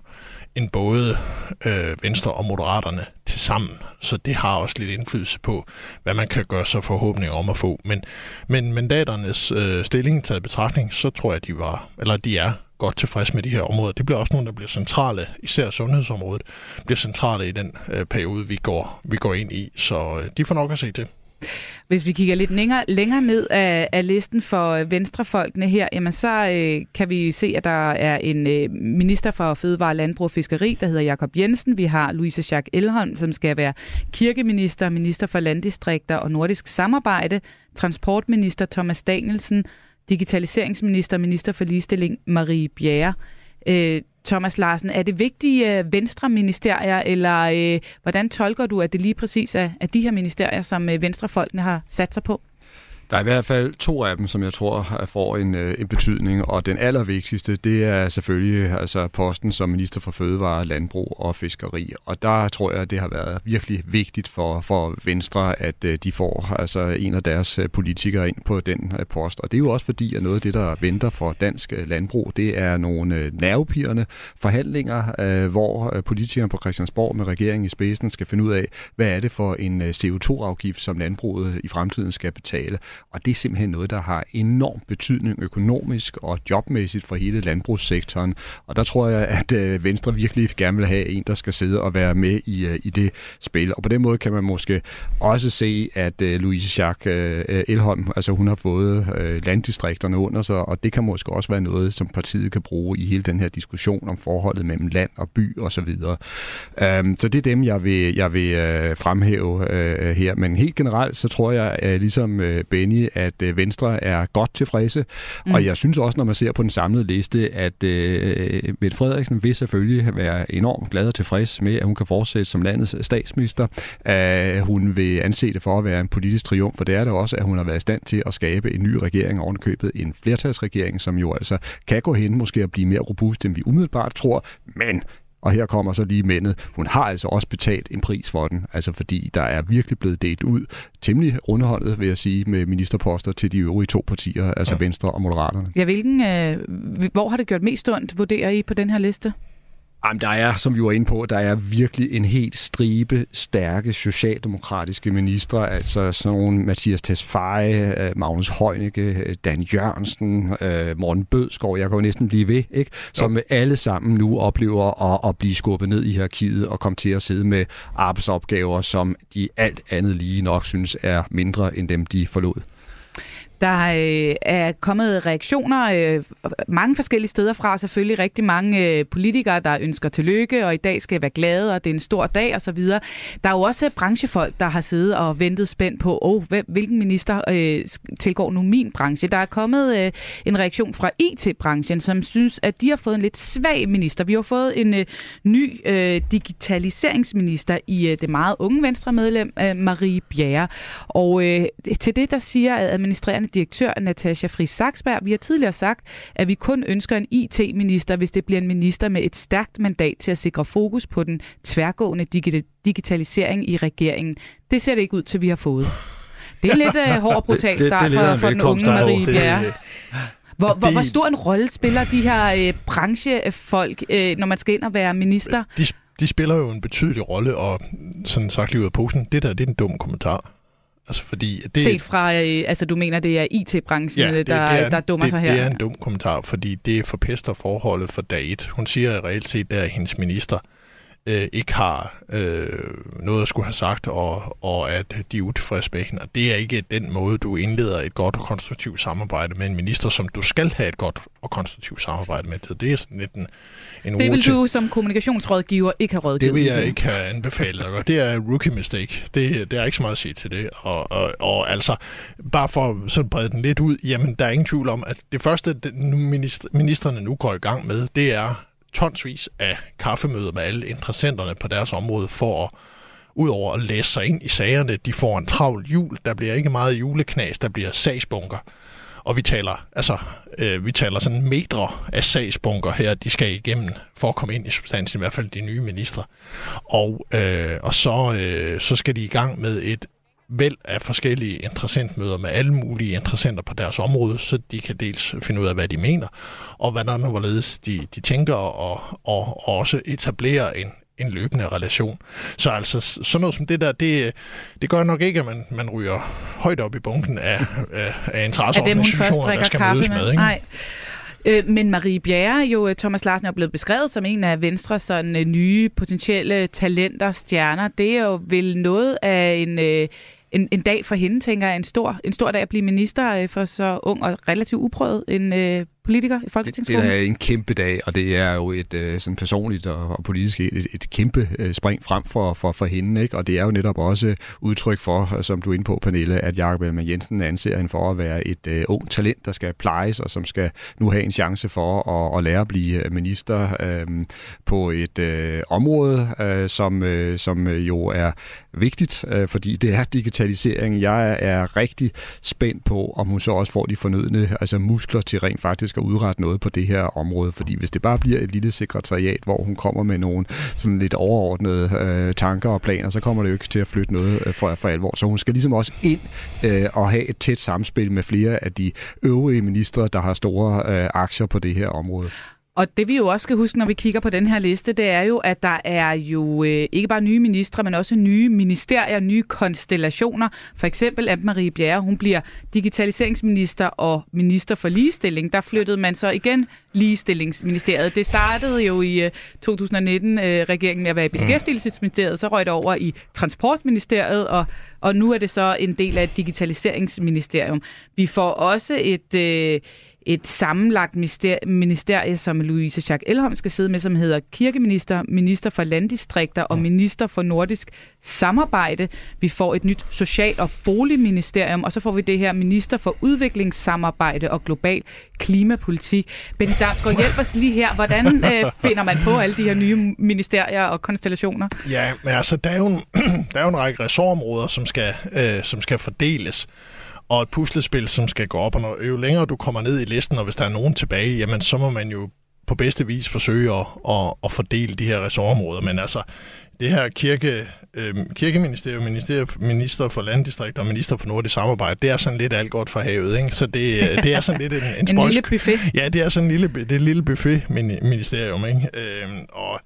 E: end både øh, Venstre og Moderaterne til sammen. Så det har også lidt indflydelse på, hvad man kan gøre sig forhåbninger om at få. Men, men mandaternes øh, stilling taget betragtning, så tror jeg, de var, eller de er godt tilfreds med de her områder. Det bliver også nogle, der bliver centrale, især sundhedsområdet, bliver centrale i den øh, periode, vi går, vi går ind i. Så øh, de får nok at se til.
C: Hvis vi kigger lidt længere, længere ned af, af listen for øh, venstrefolkene her, jamen så øh, kan vi se, at der er en øh, minister for Fødevare, Landbrug og Fiskeri, der hedder Jakob Jensen. Vi har Louise Schack Elholm, som skal være kirkeminister, minister for landdistrikter og nordisk samarbejde, transportminister Thomas Danielsen, digitaliseringsminister, minister for ligestilling Marie Bjerre. Øh, Thomas Larsen, er det vigtige øh, venstre-ministerier, eller øh, hvordan tolker du, at det lige præcis er, er de her ministerier, som øh, venstrefolkene har sat sig på?
D: Der er i hvert fald to af dem, som jeg tror får en, øh, en betydning, og den allervigtigste, det er selvfølgelig altså posten som minister for fødevare, landbrug og fiskeri. Og der tror jeg, det har været virkelig vigtigt for, for Venstre, at øh, de får altså en af deres øh, politikere ind på den post. Og det er jo også fordi, at noget af det, der venter for dansk landbrug, det er nogle nervepirrende forhandlinger, hvor politikerne på Christiansborg med regeringen i spidsen skal finde ud af, hvad er det for en CO2-afgift, som landbruget i fremtiden skal betale. Og det er simpelthen noget, der har enorm betydning økonomisk og jobmæssigt for hele landbrugssektoren. Og der tror jeg, at øh, Venstre virkelig gerne vil have en, der skal sidde og være med i, øh, i det spil. Og på den måde kan man måske også se, at øh, Louise Schack Elholm, altså hun har fået landdistrikterne under sig, og det kan måske også være noget, som partiet kan bruge i hele den her diskussion om forholdet mellem land og by osv. Så, videre. Øhm, så det er dem, jeg vil, jeg vil fremhæve her. Men helt generelt, så tror jeg, ligesom Benny, at Venstre er godt tilfredse. Mm. Og jeg synes også, når man ser på den samlede liste, at øh, Mette Frederiksen vil selvfølgelig være enormt glad og tilfreds med, at hun kan fortsætte som landets statsminister. Uh, hun vil anse det for at være en politisk triumf, for det er det også, at hun har været i stand til at skabe en ny regering ovenkøbet en flertalsregering, som jo altså kan gå hen måske at blive mere robust, end vi umiddelbart tror, men og her kommer så lige mændet. Hun har altså også betalt en pris for den, altså fordi der er virkelig blevet delt ud temmelig underholdet, vil jeg sige, med ministerposter til de øvrige to partier, altså ja. Venstre og Moderaterne.
C: Ja, hvilken, øh, hvor har det gjort mest ondt, vurderer I på den her liste?
D: Jamen, der er, som vi var inde på, der er virkelig en helt stribe stærke socialdemokratiske ministre, altså sådan nogle Mathias Tesfaye, øh, Magnus Heunicke, Dan Jørgensen, øh, Morten Bødskov, jeg kan jo næsten blive ved, ikke? som jo. alle sammen nu oplever at, at blive skubbet ned i hierarkiet og komme til at sidde med arbejdsopgaver, som de alt andet lige nok synes er mindre end dem, de forlod.
C: Der øh, er kommet reaktioner øh, mange forskellige steder fra, selvfølgelig rigtig mange øh, politikere, der ønsker tillykke, og i dag skal jeg være glade, og det er en stor dag osv. Der er jo også branchefolk, der har siddet og ventet spændt på, oh, hvilken minister øh, tilgår nu min branche. Der er kommet øh, en reaktion fra IT-branchen, som synes, at de har fået en lidt svag minister. Vi har fået en øh, ny øh, digitaliseringsminister i øh, det meget unge venstremedlem, øh, Marie Bjerre. Og øh, til det, der siger administrerende administrerende direktør Natasha Friis Saksberg. Vi har tidligere sagt, at vi kun ønsker en IT-minister, hvis det bliver en minister med et stærkt mandat til at sikre fokus på den tværgående digitalisering i regeringen. Det ser det ikke ud til, vi har fået. Det er lidt uh, hård og brutal start det, det, det for, for den unge Marie Bjerre. Hvor, hvor, hvor stor en rolle spiller de her øh, branchefolk, øh, når man skal ind og være minister?
E: De, de spiller jo en betydelig rolle, og sådan sagt lige ud af posen, det der det er en dum kommentar.
C: Altså fordi det, Set fra, øh, altså du mener, det er IT-branchen, ja, det, der, det er, der dummer
E: det,
C: sig her?
E: det er en dum kommentar, fordi det forpester forholdet for dag et. Hun siger reelt set, at hendes minister øh, ikke har øh, noget at skulle have sagt, og, og at de er utilfredse med hende. det er ikke den måde, du indleder et godt og konstruktivt samarbejde med en minister, som du skal have et godt og konstruktivt samarbejde med. Det er sådan lidt en, en
C: Det vil du som kommunikationsrådgiver ikke have rådgivet
E: Det vil jeg ikke have anbefalet. Og det er rookie mistake. Det, det er ikke så meget at sige til det. Og, og, og altså, bare for sådan brede den lidt ud, jamen der er ingen tvivl om, at det første, minister, ministerne nu går i gang med, det er tonsvis af kaffemøder med alle interessenterne på deres område for at udover at læse sig ind i sagerne, de får en travl jul, der bliver ikke meget juleknas, der bliver sagsbunker. Og vi taler, altså, øh, vi taler sådan metre af sagsbunker her, de skal igennem for at komme ind i substansen, i hvert fald de nye ministre. Og, øh, og så, øh, så skal de i gang med et væld af forskellige interessentmøder med alle mulige interessenter på deres område, så de kan dels finde ud af, hvad de mener, og hvordan og hvorledes de, de tænker, og, og, og også etablere en, en løbende relation. Så altså sådan noget som det der, det, det gør nok ikke, at man, man ryger højt op i bunken af, af, af interesseorganisationer, der skal mødes med. med ikke? Nej.
C: Øh, men Marie Bjerre, jo øh, Thomas Larsen er blevet beskrevet som en af Venstres sådan, øh, nye potentielle talenter, stjerner. Det er jo vel noget af en, en, en dag for hende, tænker jeg. En stor, en stor dag at blive minister øh, for så ung og relativt uprøvet en øh, politiker i Folketingsgruppen?
D: Det, det er en kæmpe dag, og det er jo et øh, sådan personligt og, og politisk et, et kæmpe øh, spring frem for, for, for hende. Ikke? Og det er jo netop også udtryk for, som du er inde på, Pernille, at Jakob Ellemann Jensen anser hende for at være et øh, ung talent, der skal plejes, og som skal nu have en chance for at, at lære at blive minister øh, på et øh, område, øh, som, øh, som jo er vigtigt, øh, fordi det er digitalisering. Jeg er rigtig spændt på, om hun så også får de fornødne altså muskler til rent faktisk skal udrette noget på det her område. Fordi hvis det bare bliver et lille sekretariat, hvor hun kommer med nogle sådan lidt overordnede øh, tanker og planer, så kommer det jo ikke til at flytte noget øh, for, for alvor. Så hun skal ligesom også ind øh, og have et tæt samspil med flere af de øvrige ministre, der har store øh, aktier på det her område.
C: Og det vi jo også skal huske, når vi kigger på den her liste, det er jo, at der er jo øh, ikke bare nye ministre, men også nye ministerier, nye konstellationer. For eksempel Anne-Marie Bjerre, hun bliver digitaliseringsminister og minister for ligestilling. Der flyttede man så igen ligestillingsministeriet. Det startede jo i øh, 2019 øh, regeringen med at være i beskæftigelsesministeriet, så røg det over i transportministeriet, og, og nu er det så en del af et digitaliseringsministerium. Vi får også et... Øh, et sammenlagt minister- ministerie, som Louise Schack Elholm skal sidde med, som hedder kirkeminister, minister for landdistrikter og minister for nordisk samarbejde. Vi får et nyt social- og boligministerium, og så får vi det her minister for udviklingssamarbejde og global klimapolitik. Benny Damsgaard, hjælp os lige her. Hvordan øh, finder man på alle de her nye ministerier og konstellationer?
E: Ja, men altså, der er jo en, der er jo en række ressortområder, som skal, øh, som skal fordeles og et puslespil, som skal gå op. Og når, jo længere du kommer ned i listen, og hvis der er nogen tilbage, jamen så må man jo på bedste vis forsøge at, at, at fordele de her ressortområder. Men altså, det her kirke, øh, kirkeministerium, minister, minister for landdistrikter og minister for nordisk samarbejde, det er sådan lidt alt godt for havet, ikke? Så det, det er sådan lidt en, en,
C: en lille buffet.
E: Ja, det er sådan en lille, det er en lille buffet-ministerium, ikke? Øh, og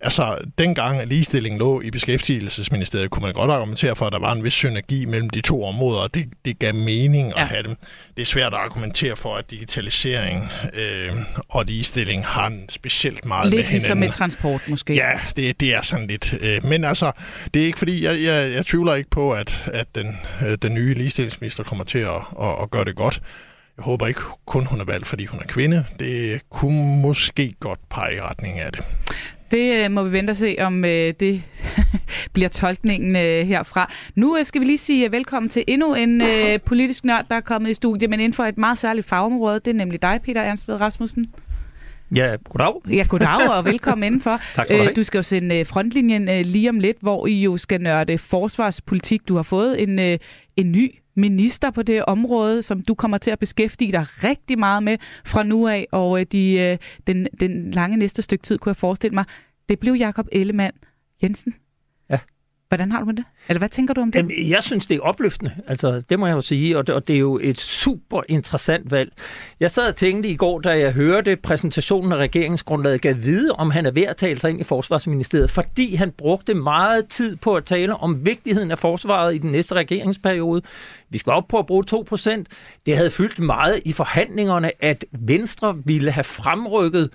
E: Altså, dengang ligestillingen lå i Beskæftigelsesministeriet, kunne man godt argumentere for, at der var en vis synergi mellem de to områder, og det, det gav mening ja. at have dem. Det er svært at argumentere for, at digitalisering øh, og ligestilling har en specielt meget
C: lidt
E: med hinanden.
C: ligesom med transport, måske.
E: Ja, det, det er sådan lidt. Øh, men altså, det er ikke fordi, jeg, jeg, jeg tvivler ikke på, at, at den, øh, den nye ligestillingsminister kommer til at, at, at gøre det godt. Jeg håber ikke kun, hun er valgt, fordi hun er kvinde. Det kunne måske godt pege i retning af det.
C: Det øh, må vi vente og se, om øh, det bliver tolkningen øh, herfra. Nu øh, skal vi lige sige øh, velkommen til endnu en øh, politisk nørd, der er kommet i studiet, men inden for et meget særligt fagområde. Det er nemlig dig, Peter Ernst ved Rasmussen.
O: Ja, goddag.
C: Ja, goddag og velkommen indenfor.
O: tak skal du have.
C: Du skal jo sende frontlinjen lige om lidt, hvor I jo skal nørde forsvarspolitik. Du har fået en, en ny minister på det område, som du kommer til at beskæftige dig rigtig meget med fra nu af, og øh, de, øh, den, den lange næste stykke tid, kunne jeg forestille mig. Det blev Jakob Ellemann Jensen. Hvordan har du med det? Eller hvad tænker du om det?
O: Jamen, jeg synes, det er opløftende. Altså, det må jeg jo sige, og det, og det er jo et super interessant valg. Jeg sad og tænkte i går, da jeg hørte præsentationen af regeringsgrundlaget, gav vide, om han er ved at tale sig ind i Forsvarsministeriet, fordi han brugte meget tid på at tale om vigtigheden af forsvaret i den næste regeringsperiode. Vi skal op på at bruge 2%. Det havde fyldt meget i forhandlingerne, at Venstre ville have fremrykket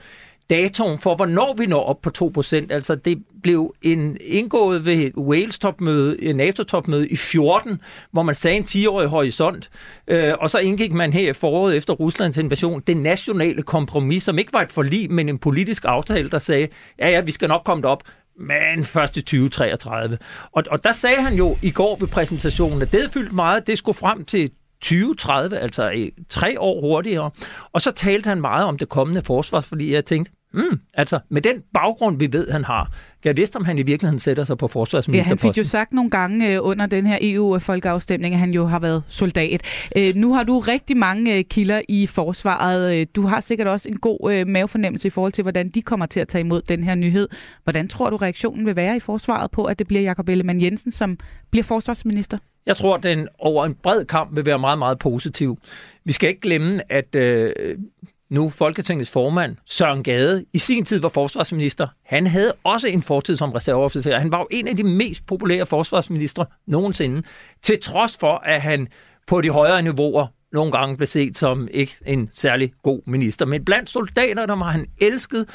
O: datoen for, hvornår vi når op på 2%. Altså det blev en, indgået ved Wales-topmøde, øh, NATO-topmøde i 14, hvor man sagde en 10-årig horisont, øh, og så indgik man her i foråret efter Ruslands invasion det nationale kompromis, som ikke var et forlig, men en politisk aftale, der sagde, ja ja, vi skal nok komme op, men først i 2033. Og, og der sagde han jo i går ved præsentationen, at det havde fyldt meget, det skulle frem til 2030, altså i tre år hurtigere. Og så talte han meget om det kommende forsvar, fordi jeg tænkte, mm, altså med den baggrund, vi ved, han har, kan jeg vidste, om han i virkeligheden sætter sig på forsvarsministerposten.
C: Ja, han fik jo sagt nogle gange øh, under den her EU-folkeafstemning, at han jo har været soldat. Øh, nu har du rigtig mange øh, kilder i forsvaret. Øh, du har sikkert også en god øh, mavefornemmelse i forhold til, hvordan de kommer til at tage imod den her nyhed. Hvordan tror du, reaktionen vil være i forsvaret på, at det bliver Jakob Ellemann Jensen, som bliver forsvarsminister?
O: Jeg tror, at den over en bred kamp vil være meget, meget positiv. Vi skal ikke glemme, at øh, nu Folketingets formand, Søren Gade, i sin tid var forsvarsminister. Han havde også en fortid som reserveofficer. Han var jo en af de mest populære forsvarsministre nogensinde, til trods for, at han på de højere niveauer nogle gange blev set som ikke en særlig god minister. Men blandt soldaterne var han elsket,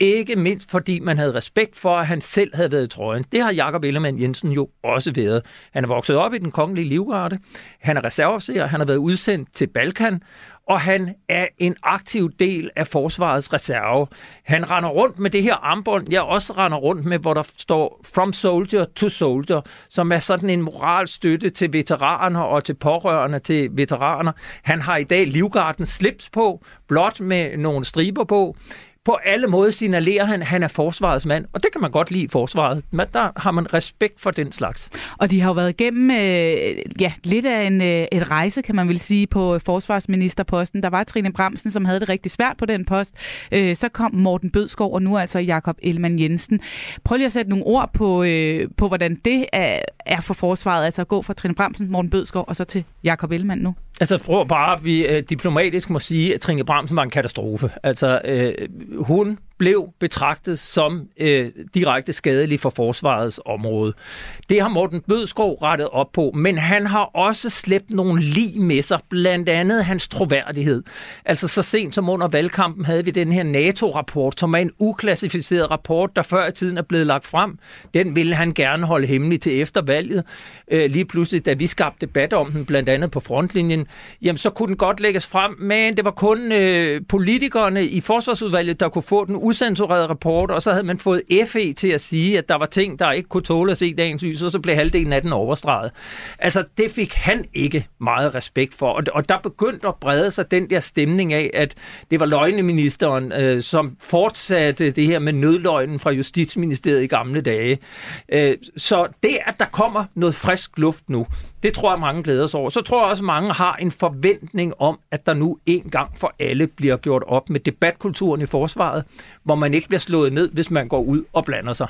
O: ikke mindst fordi man havde respekt for, at han selv havde været i trøjen. Det har Jakob Ellemann Jensen jo også været. Han er vokset op i den kongelige livgarde. Han er reserveofficer. Han har været udsendt til Balkan. Og han er en aktiv del af forsvarets reserve. Han render rundt med det her armbånd, jeg også render rundt med, hvor der står From Soldier to Soldier, som er sådan en moralstøtte til veteraner og til pårørende til veteraner. Han har i dag Livgardens slips på, blot med nogle striber på på alle måder signalerer han, at han er forsvarets mand, og det kan man godt lide i forsvaret. Men der har man respekt for den slags.
C: Og de har jo været igennem øh, ja, lidt af en, øh, et rejse, kan man vel sige, på forsvarsministerposten. Der var Trine Bramsen, som havde det rigtig svært på den post. Øh, så kom Morten Bødskov, og nu altså Jakob Elman Jensen. Prøv lige at sætte nogle ord på, øh, på hvordan det er, er for forsvaret, altså at gå fra Trine Bramsen, Morten Bødskov og så til Jakob Elman nu.
O: Altså, prøv bare, at vi øh, diplomatisk må sige, at Trine Bramsen var en katastrofe. Altså, øh, hun blev betragtet som øh, direkte skadelig for forsvarets område. Det har Morten Bødskov rettet op på, men han har også slæbt nogle lig med sig, blandt andet hans troværdighed. Altså så sent som under valgkampen havde vi den her NATO-rapport, som er en uklassificeret rapport, der før i tiden er blevet lagt frem. Den ville han gerne holde hemmelig til efter valget. Øh, lige pludselig, da vi skabte debat om den, blandt andet på frontlinjen, jamen så kunne den godt lægges frem, men det var kun øh, politikerne i forsvarsudvalget, der kunne få den usensureret rapport, og så havde man fået FE til at sige, at der var ting, der ikke kunne tåle at se dagens lys, og så blev halvdelen af den overstreget. Altså, det fik han ikke meget respekt for, og, og der begyndte at brede sig den der stemning af, at det var løgneministeren, øh, som fortsatte det her med nødløgnen fra Justitsministeriet i gamle dage. Øh, så det, at der kommer noget frisk luft nu, det tror jeg, mange glæder sig over. Så tror jeg også, at mange har en forventning om, at der nu en gang for alle bliver gjort op med debatkulturen i forsvaret, hvor man ikke bliver slået ned, hvis man går ud og blander sig.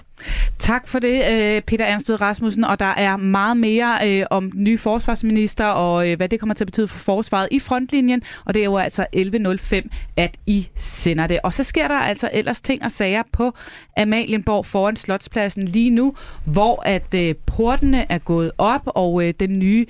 C: Tak for det, øh, Peter Ernsted Rasmussen. Og der er meget mere øh, om den nye forsvarsminister og øh, hvad det kommer til at betyde for forsvaret i frontlinjen. Og det er jo altså 11.05, at I sender det. Og så sker der altså ellers ting og sager på Amalienborg foran Slotspladsen lige nu, hvor at øh, portene er gået op, og øh, den nye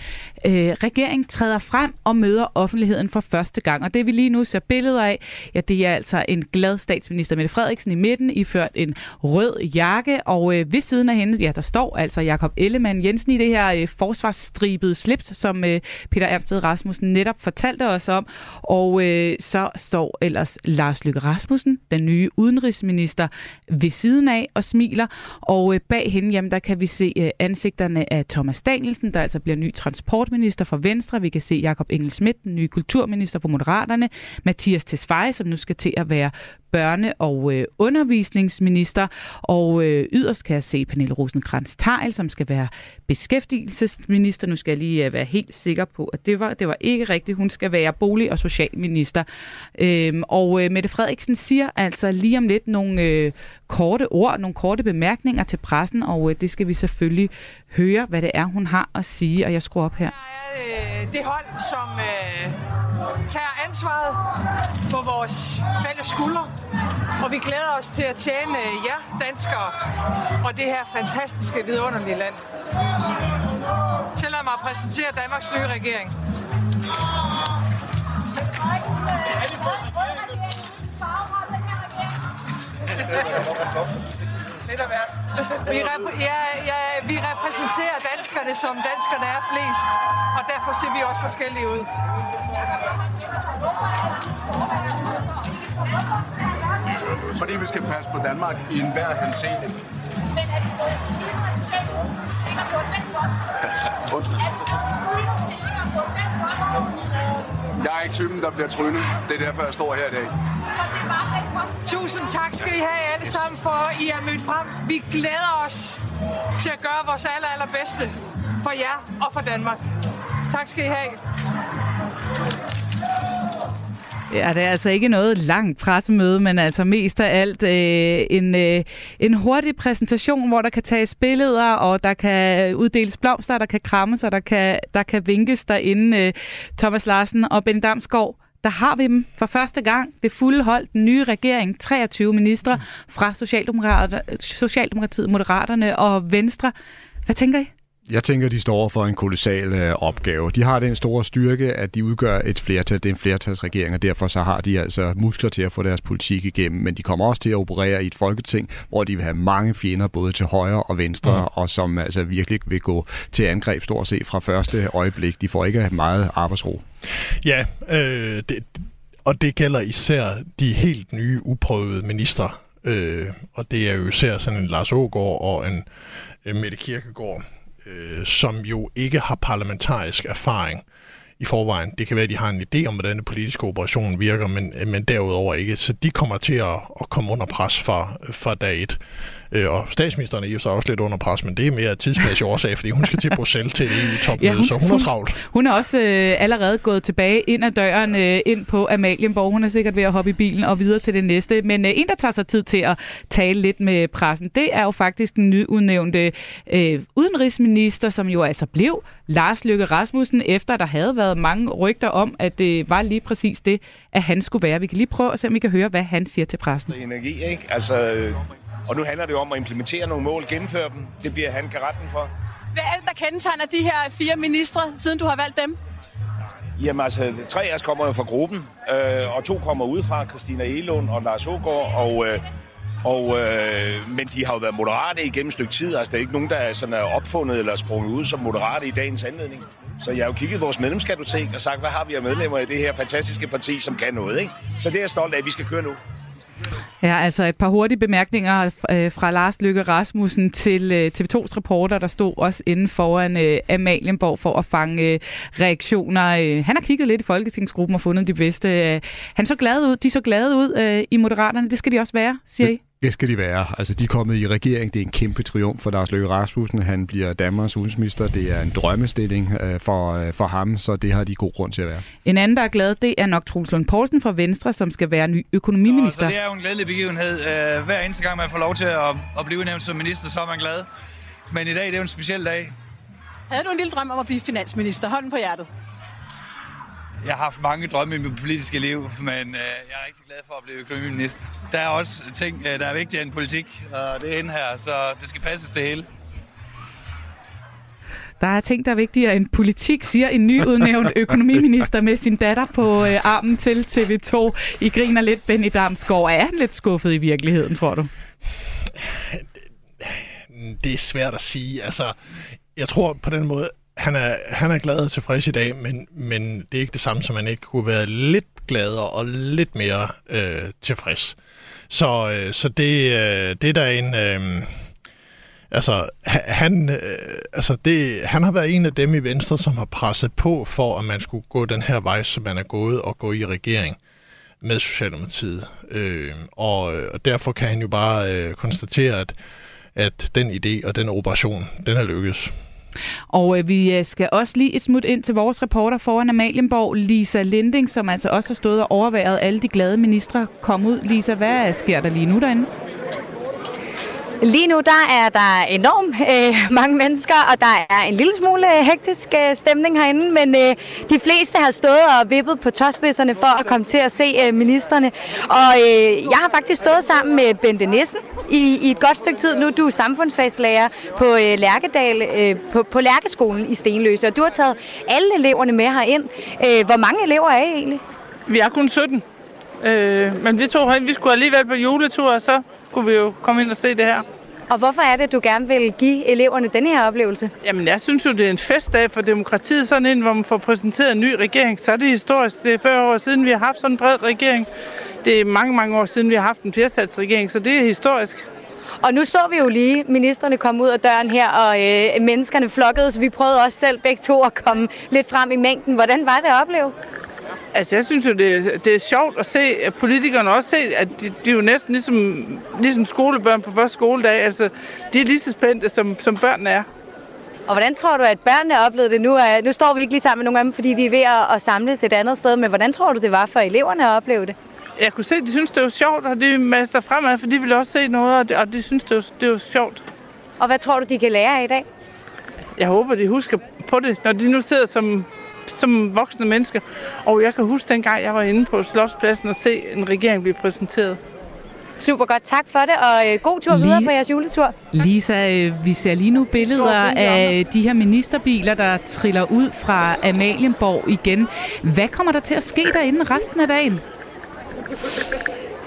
C: regering træder frem og møder offentligheden for første gang. Og det vi lige nu ser billeder af, ja, det er altså en glad statsminister Mette Frederiksen i midten, iført en rød jakke, og øh, ved siden af hende, ja, der står altså Jakob Ellemann Jensen i det her øh, forsvarsstribede slips, som øh, Peter Ernst Rasmussen netop fortalte os om. Og øh, så står ellers Lars Løkke Rasmussen, den nye udenrigsminister, ved siden af og smiler. Og øh, bag hende, jamen, der kan vi se øh, ansigterne af Thomas Danielsen, der altså bliver ny transportminister for Venstre. Vi kan se Jakob Engel Schmidt, den nye kulturminister for Moderaterne. Mathias Tesfaye, som nu skal til at være børne- og øh, undervisningsminister, og øh, yderst kan jeg se Pernille rosenkrantz teil som skal være beskæftigelsesminister. Nu skal jeg lige øh, være helt sikker på, at det var, det var ikke rigtigt. Hun skal være bolig- og socialminister. Øhm, og øh, Mette Frederiksen siger altså lige om lidt nogle øh, korte ord, nogle korte bemærkninger til pressen, og øh, det skal vi selvfølgelig høre, hvad det er, hun har at sige. Og jeg skruer op her.
P: Øh, det hold, som øh, tager ansvaret på vores fælles skuldre. Og vi glæder os til at tjene jer danskere og det her fantastiske, vidunderlige land. Tillad mig at præsentere Danmarks nye regering. Lidt af hvert. Vi, rep- ja, ja, vi repræsenterer danskerne, som danskerne er flest, og derfor ser vi også forskellige ud.
G: Fordi vi skal passe på Danmark i enhver henseende. Men er det Undskyld. Jeg er ikke typen, der bliver trynet. Det er derfor, jeg står her i dag.
P: Tusind tak skal I have alle sammen for, at I er mødt frem. Vi glæder os til at gøre vores aller, allerbedste for jer og for Danmark. Tak skal I have.
C: Ja, det er altså ikke noget langt pressemøde, men altså mest af alt øh, en, øh, en hurtig præsentation, hvor der kan tages billeder, og der kan uddeles blomster, der kan krammes, og der kan, der kan vinkes derinde. Øh, Thomas Larsen og Ben Damsgaard, der har vi dem for første gang. Det fulde hold, den nye regering, 23 ministre fra Socialdemokratiet, Moderaterne og Venstre. Hvad tænker I?
D: Jeg tænker, de står for en kolossal øh, opgave. De har den store styrke, at de udgør et flertal. Det er en flertalsregering, og derfor så har de altså muskler til at få deres politik igennem. Men de kommer også til at operere i et folketing, hvor de vil have mange fjender, både til højre og venstre, mm. og som altså virkelig vil gå til angreb stort set fra første øjeblik. De får ikke meget arbejdsro.
E: Ja, øh, det, og det gælder især de helt nye, uprøvede ministre. Øh, og det er jo især sådan en Lars Ågaard og en øh, Mette Kirkegaard, øh, som jo ikke har parlamentarisk erfaring i forvejen. Det kan være, at de har en idé om, hvordan den politiske operation virker, men, øh, men derudover ikke. Så de kommer til at, at komme under pres fra, fra dag et. Øh, og statsministeren er jo så også lidt under pres, men det er mere tidsmæssig årsag, fordi hun skal til Bruxelles til et EU-topmøde, ja, så hun er travlt.
C: Hun er også øh, allerede gået tilbage ind ad døren, øh, ind på Amalienborg. Hun er sikkert ved at hoppe i bilen og videre til det næste. Men øh, en, der tager sig tid til at tale lidt med pressen, det er jo faktisk den nyudnævnte øh, udenrigsminister, som jo altså blev Lars Løkke Rasmussen, efter der havde været mange rygter om, at det var lige præcis det, at han skulle være. Vi kan lige prøve at se, om vi kan høre, hvad han siger til pressen.
Q: Energi, ikke? Altså, og nu handler det om at implementere nogle mål, gennemføre dem. Det bliver han garanten for.
R: Hvad er det, der kendetegner de her fire ministre, siden du har valgt dem?
Q: Jamen altså, tre af os kommer jo fra gruppen, øh, og to kommer udefra, Christina Elund og Lars Ågaard, og, øh, og, øh, men de har jo været moderate igennem et stykke tid. Altså, der er ikke nogen, der er, sådan er opfundet eller sprunget ud som moderate i dagens anledning. Så jeg har jo kigget vores medlemskatotek og sagt, hvad har vi af medlemmer i det her fantastiske parti, som kan noget, ikke? Så det er jeg stolt af, at vi skal køre nu.
C: Ja, altså et par hurtige bemærkninger øh, fra Lars Lykke Rasmussen til øh, TV2's reporter, der stod også inde foran øh, Amalienborg for at fange øh, reaktioner. Øh, han har kigget lidt i Folketingsgruppen og fundet de bedste. Øh, han så glad ud, de så glade ud i Moderaterne. Det skal de også være, siger I?
D: Det skal de være. Altså, de er kommet i regering. Det er en kæmpe triumf for Lars Løkke Rasmussen. Han bliver Danmarks udenrigsminister. Det er en drømmestilling øh, for, øh, for ham, så det har de god grund til at være.
C: En anden, der er glad, det er nok Troels Lund Poulsen fra Venstre, som skal være ny økonomiminister.
S: Så, så det er jo en glædelig begivenhed. Uh, hver eneste gang, man får lov til at, at blive nævnt som minister, så er man glad. Men i dag, det er jo en speciel dag.
R: Havde du en lille drøm om at blive finansminister? Hånden på hjertet.
S: Jeg har haft mange drømme i mit politiske liv, men øh, jeg er rigtig glad for at blive økonomiminister. Der er også ting, øh, der er vigtigere end politik, og det er hende her, så det skal passes det hele.
C: Der er ting, der er vigtigere end politik, siger en nyudnævnt økonomiminister med sin datter på øh, armen til TV2. I griner lidt, Benny Damsgaard. Er han lidt skuffet i virkeligheden, tror du?
E: Det er svært at sige. Altså, jeg tror på den måde, han er, han er glad og tilfreds i dag, men, men det er ikke det samme, som han ikke kunne være lidt gladere og lidt mere øh, tilfreds. Så, øh, så det, øh, det er der en... Øh, altså, han, øh, altså det, han har været en af dem i Venstre, som har presset på for, at man skulle gå den her vej, som man er gået, og gå i regering med Socialdemokratiet. Øh, og, og derfor kan han jo bare øh, konstatere, at, at den idé og den operation, den er lykkedes.
C: Og øh, vi øh, skal også lige et smut ind til vores reporter foran Amalienborg, Lisa Linding, som altså også har stået og overværet alle de glade ministre komme ud. Lisa, hvad øh, sker der lige nu derinde?
I: Lige nu der er der enormt øh, mange mennesker, og der er en lille smule øh, hektisk øh, stemning herinde, men øh, de fleste har stået og vippet på tåspidserne for at komme til at se øh, ministerne. Og øh, jeg har faktisk stået sammen med Bente Nissen i, i et godt stykke tid nu. Du er samfundsfagslærer på øh, Lærkedal, øh, på, på Lærkeskolen i Stenløse, og du har taget alle eleverne med herind. Øh, hvor mange elever er I egentlig?
T: Vi er kun 17. Øh, men vi to vi skulle alligevel på juletur, og så kunne vi jo komme ind og se det her.
I: Og hvorfor er det, du gerne vil give eleverne den her oplevelse?
T: Jamen, jeg synes jo, det er en festdag for demokratiet, sådan en, hvor man får præsenteret en ny regering. Så er det historisk. Det er 40 år siden, vi har haft sådan en bred regering. Det er mange, mange år siden, vi har haft en flertalsregering, så det er historisk.
I: Og nu så vi jo lige ministerne komme ud af døren her, og øh, menneskerne flokkede, så vi prøvede også selv begge to at komme lidt frem i mængden. Hvordan var det at opleve?
T: Altså, jeg synes jo, det er, det er sjovt at se, at politikerne også se, at de, de er jo næsten ligesom, ligesom skolebørn på første skoledag. Altså, de er lige så spændte, som, som børnene er.
I: Og hvordan tror du, at børnene oplevede det nu? Nu står vi ikke lige sammen med nogle af dem, fordi de er ved at, at samles et andet sted, men hvordan tror du, det var for eleverne at opleve det?
T: Jeg kunne se, at de synes, det var sjovt, og de masser fremad, for de ville også se noget, og de, og de synes, det var, det var sjovt.
I: Og hvad tror du, de kan lære af i dag?
T: Jeg håber, de husker på det, når de nu sidder som som voksne mennesker. Og jeg kan huske dengang, jeg var inde på Slotspladsen og se en regering blive præsenteret.
I: Super godt, tak for det, og øh, god tur videre på jeres juletur.
C: Lisa, øh, vi ser lige nu billeder af de her ministerbiler, der triller ud fra Amalienborg igen. Hvad kommer der til at ske derinde resten af dagen?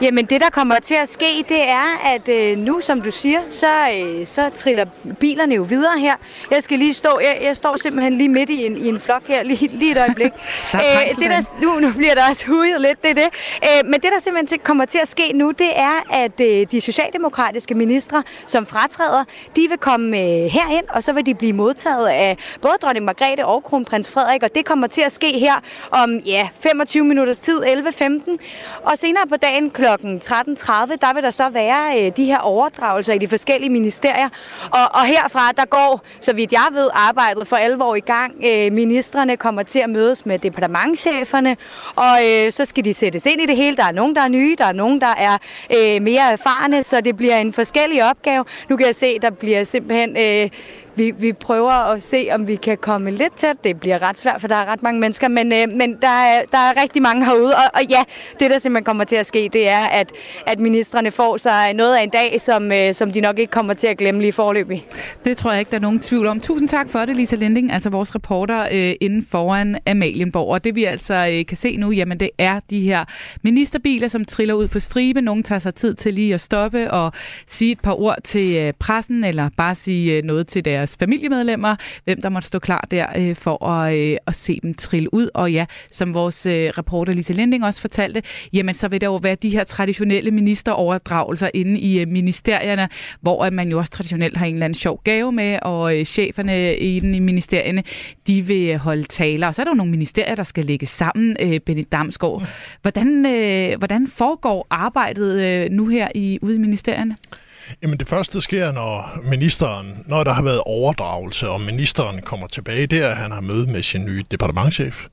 I: Jamen det, der kommer til at ske, det er, at øh, nu, som du siger, så, øh, så triller bilerne jo videre her. Jeg skal lige stå, jeg, jeg står simpelthen lige midt i en, i en flok her, lige, lige et øjeblik.
C: der Æ,
I: det der, nu, nu bliver der også hudet lidt, det er det. Æ, men det, der simpelthen kommer til at ske nu, det er, at øh, de socialdemokratiske ministre, som fratræder, de vil komme øh, herind, og så vil de blive modtaget af både dronning Margrethe og kronprins Frederik, og det kommer til at ske her om ja, 25 minutters tid, 11.15. Og senere på dagen kl. 13.30, der vil der så være øh, de her overdragelser i de forskellige ministerier. Og, og herfra, der går, så vidt jeg ved, arbejdet for alvor i gang. Øh, Ministerne kommer til at mødes med departementcheferne, og øh, så skal de sættes ind i det hele. Der er nogen, der er nye, der er nogen, der er mere erfarne, så det bliver en forskellig opgave. Nu kan jeg se, der bliver simpelthen... Vi, vi prøver at se, om vi kan komme lidt tæt. Det bliver ret svært, for der er ret mange mennesker, men, øh, men der, er, der er rigtig mange herude. Og, og ja, det der simpelthen kommer til at ske, det er, at, at ministerne får sig noget af en dag, som, øh, som de nok ikke kommer til at glemme lige forløbig.
C: Det tror jeg ikke, der er nogen tvivl om. Tusind tak for det, Lisa Linding, altså vores reporter øh, inden foran Amalienborg. Og det vi altså øh, kan se nu, jamen det er de her ministerbiler, som triller ud på stribe. Nogle tager sig tid til lige at stoppe og sige et par ord til øh, pressen, eller bare sige øh, noget til deres deres familiemedlemmer, hvem der måtte stå klar der øh, for at, øh, at se dem trille ud. Og ja, som vores øh, reporter Lise Lending også fortalte, jamen så vil der jo være de her traditionelle ministeroverdragelser inde i øh, ministerierne, hvor at man jo også traditionelt har en eller anden sjov gave med, og øh, cheferne inde i ministerierne, de vil holde taler. Og så er der jo nogle ministerier, der skal lægge sammen, øh, Benny Damsgaard. Hvordan, øh, hvordan foregår arbejdet øh, nu her i ude i ministerierne?
E: Jamen det første sker, når ministeren, når der har været overdragelse, og ministeren kommer tilbage, det er, at han har møde med sin nye departementchef.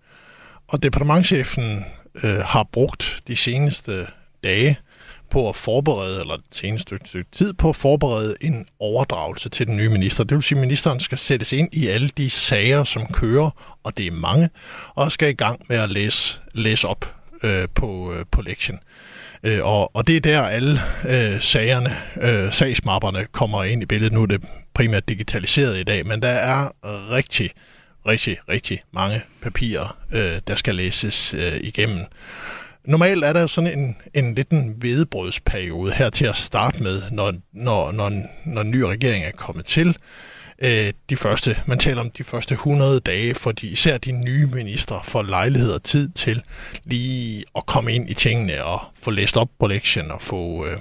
E: Og departementchefen øh, har brugt de seneste dage på at forberede, eller det seneste stykke tid på at forberede en overdragelse til den nye minister. Det vil sige, at ministeren skal sættes ind i alle de sager, som kører, og det er mange, og skal i gang med at læse, læse op øh, på, øh, på lektien. Øh, Øh, og, og det er der alle øh, sagerne, øh, sagsmapperne kommer ind i billedet. Nu er det primært digitaliseret i dag, men der er rigtig, rigtig, rigtig mange papirer, øh, der skal læses øh, igennem. Normalt er der sådan en, en lidt en her til at starte med, når, når, når, når en ny regering er kommet til øh, de første, man taler om de første 100 dage, fordi især de nye ministre får lejlighed og tid til lige at komme ind i tingene og få læst op på lektien og få, øh,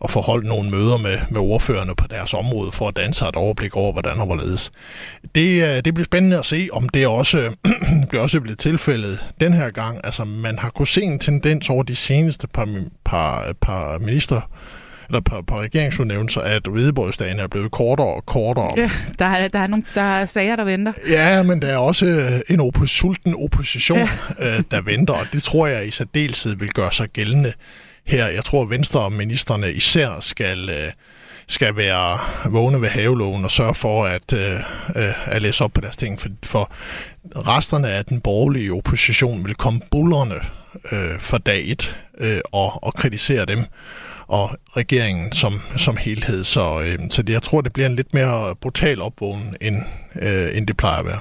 E: og få holdt nogle møder med, med ordførerne på deres område for at danse et overblik over, hvordan og hvorledes. Det, øh, det bliver spændende at se, om det også bliver også blevet tilfældet den her gang. Altså, man har kunnet se en tendens over de seneste par, par, par minister eller på, på regeringsudnævnelser, at hvidebrødsdagen er blevet kortere og kortere.
C: Ja, der er, der er nogle der er sager, der venter.
E: Ja, men der er også øh, en oppos- sulten opposition, ja. øh, der venter, og det tror jeg i særdeleshed vil gøre sig gældende her. Jeg tror, at Venstre-ministerne især skal... Øh, skal være vågne ved havelågen og sørge for at, øh, øh, at læse op på deres ting. For, for resterne af den borgerlige opposition vil komme bullerne øh, for dag et øh, og, og kritisere dem og regeringen som, som helhed. Så, øh, så det, jeg tror, det bliver en lidt mere brutal opvågning, end, øh, end det plejer at være.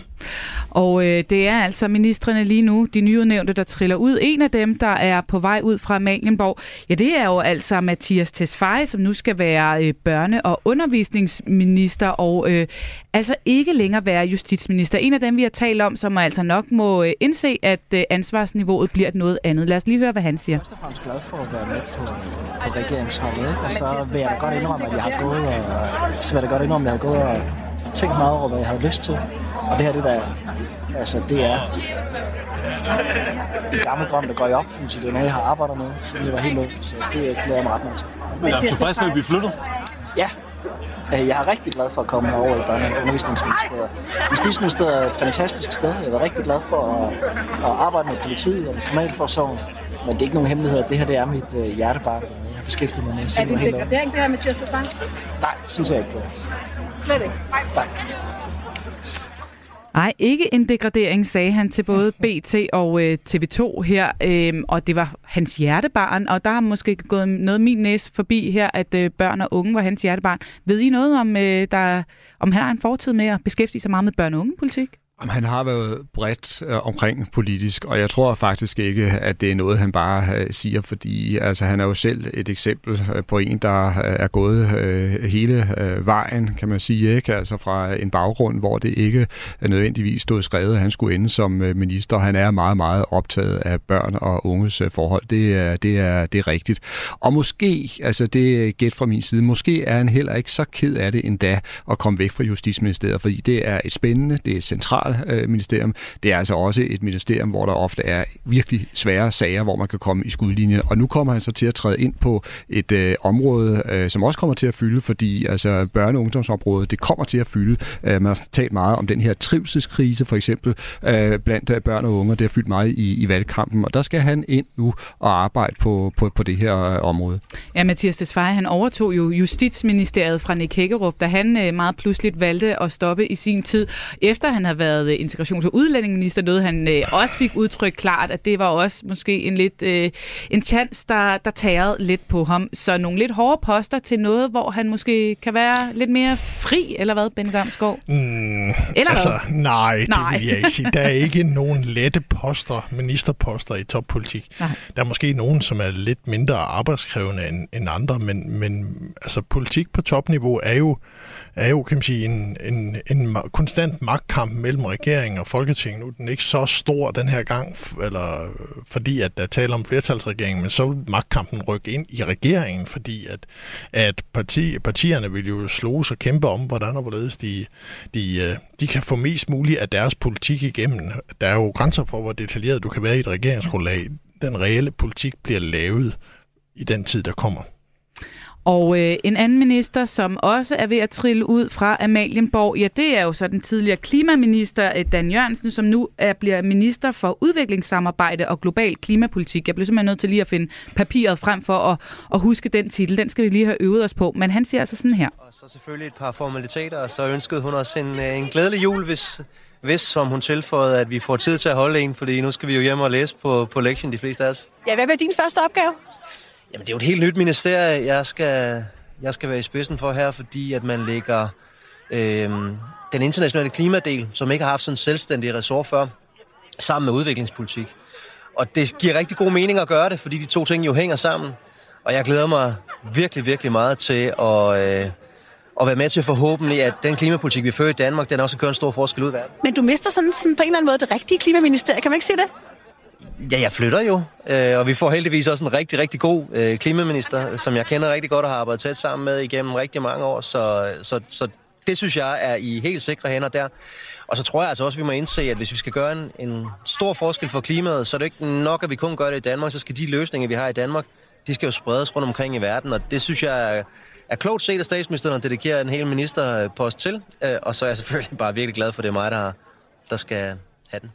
C: Og øh, det er altså ministerne lige nu, de nyudnævnte, der triller ud. En af dem, der er på vej ud fra Amalienborg, ja, det er jo altså Mathias Tesfaye, som nu skal være øh, børne- og undervisningsminister, og øh, altså ikke længere være justitsminister. En af dem, vi har talt om, som altså nok må øh, indse, at øh, ansvarsniveauet bliver noget andet. Lad os lige høre, hvad han siger.
U: Jeg er først og fremmest glad for at være med på, på regeringsholdet, og så vil jeg da godt indrømme, at jeg har gået og, så vil jeg da godt indrømme, at jeg har gået og tænkt meget over, hvad jeg havde lyst til. Og det her, det der, altså det er en gammel drøm, der går i opfyldelse. Det er noget, jeg har arbejdet med, siden jeg var helt ung, så det glæder jeg mig ret meget til.
M: Men er du tilfreds med at blive flyttet?
U: Ja, Øh, jeg er rigtig glad for at komme over i børne- og undervisningsministeriet. Justitsministeriet er et fantastisk sted. Jeg er rigtig glad for at, at arbejde med politiet og med kriminalforsorgen. Men det er ikke nogen hemmelighed, at det her det er mit uh, hjertebarn. Jeg har beskæftiget mig med
R: Er det en degradering, det her med Mathias Bank?
U: Nej, synes jeg ikke på.
R: Slet ikke?
U: Nej.
C: Nej, ikke en degradering, sagde han til både BT og øh, TV2 her, øh, og det var hans hjertebarn, og der har måske gået noget min næse forbi her, at øh, børn og unge var hans hjertebarn. Ved I noget om, øh, der, om han har en fortid med at beskæftige sig meget med børn- og ungepolitik?
D: Han har været bredt øh, omkring politisk, og jeg tror faktisk ikke, at det er noget, han bare øh, siger, fordi altså, han er jo selv et eksempel øh, på en, der øh, er gået øh, hele øh, vejen, kan man sige, ikke? Altså fra en baggrund, hvor det ikke nødvendigvis stod skrevet, at han skulle ende som øh, minister. Han er meget, meget optaget af børn og unges øh, forhold. Det er, det, er, det er rigtigt. Og måske, altså det er gæt fra min side, måske er han heller ikke så ked af det endda at komme væk fra Justitsministeriet, fordi det er et spændende, det er et centralt centralministerium. Det er altså også et ministerium, hvor der ofte er virkelig svære sager, hvor man kan komme i skudlinjen. Og nu kommer han så til at træde ind på et øh, område, øh, som også kommer til at fylde, fordi altså børne- og ungdomsområdet, det kommer til at fylde. Øh, man har talt meget om den her trivselskrise, for eksempel, øh, blandt øh, børn og unge. Det har fyldt meget i, i valgkampen, og der skal han ind nu og arbejde på, på, på det her øh, område.
C: Ja, Mathias Tesfaye, han overtog jo Justitsministeriet fra Nick Hækkerup, da han øh, meget pludseligt valgte at stoppe i sin tid. Efter han havde været øh, integrations- og udlændingeminister, noget han øh, også fik udtrykt klart, at det var også måske en lidt øh, en chance, der, der tærede lidt på ham. Så nogle lidt hårde poster til noget, hvor han måske kan være lidt mere fri, eller hvad, Benny Damsgaard?
E: Mm,
C: Eller
E: altså,
C: hvad?
E: nej, det
C: Nej.
E: vil jeg ikke sige. Der er ikke nogen lette poster, ministerposter i toppolitik.
C: Nej.
E: Der er måske nogen, som er lidt mindre arbejdskrævende end, end andre, men, men altså, politik på topniveau er jo, er jo kan man sige, en, en, en konstant magtkamp mellem regeringen og Folketinget. Nu er den ikke så stor den her gang, eller, fordi at der taler om flertalsregeringen, men så vil magtkampen rykke ind i regeringen, fordi at, at parti, partierne vil jo slås og kæmpe om, hvordan og hvorledes de, de, øh, de kan få mest muligt af deres politik igennem. Der er jo grænser for, hvor detaljeret du kan være i et regeringsgrundlag. Den reelle politik bliver lavet i den tid, der kommer.
C: Og øh, en anden minister, som også er ved at trille ud fra Amalienborg, ja, det er jo så den tidligere klimaminister øh, Dan Jørgensen, som nu er, bliver minister for udviklingssamarbejde og global klimapolitik. Jeg bliver simpelthen nødt til lige at finde papiret frem for at, at huske den titel. Den skal vi lige have øvet os på. Men han siger altså sådan her.
V: Så selvfølgelig et par formaliteter, og så ønskede hun os en, øh, en glædelig jul, hvis, hvis som hun tilføjede, at vi får tid til at holde en, fordi nu skal vi jo hjem og læse på, på lektion, de fleste af os.
R: Ja, hvad bliver din første opgave?
V: Jamen, det er jo et helt nyt ministerie, jeg skal, jeg skal være i spidsen for her, fordi at man lægger øh, den internationale klimadel, som ikke har haft sådan en selvstændig ressort før, sammen med udviklingspolitik. Og det giver rigtig god mening at gøre det, fordi de to ting jo hænger sammen. Og jeg glæder mig virkelig, virkelig meget til at, øh, at være med til forhåbentlig, at den klimapolitik, vi fører i Danmark, den også kan gøre en stor forskel ud i verden.
R: Men du mister sådan, sådan på en eller anden måde det rigtige klimaministerie, kan man ikke sige det?
V: Ja, jeg flytter jo, øh, og vi får heldigvis også en rigtig, rigtig god øh, klimaminister, som jeg kender rigtig godt og har arbejdet tæt sammen med igennem rigtig mange år, så, så, så det synes jeg er i helt sikre hænder der. Og så tror jeg altså også, at vi må indse, at hvis vi skal gøre en, en stor forskel for klimaet, så er det ikke nok, at vi kun gør det i Danmark, så skal de løsninger, vi har i Danmark, de skal jo spredes rundt omkring i verden, og det synes jeg er, er klogt set af statsministeren at dedikere en hel ministerpost til, øh, og så er jeg selvfølgelig bare virkelig glad for, at det er mig, der, der skal have den.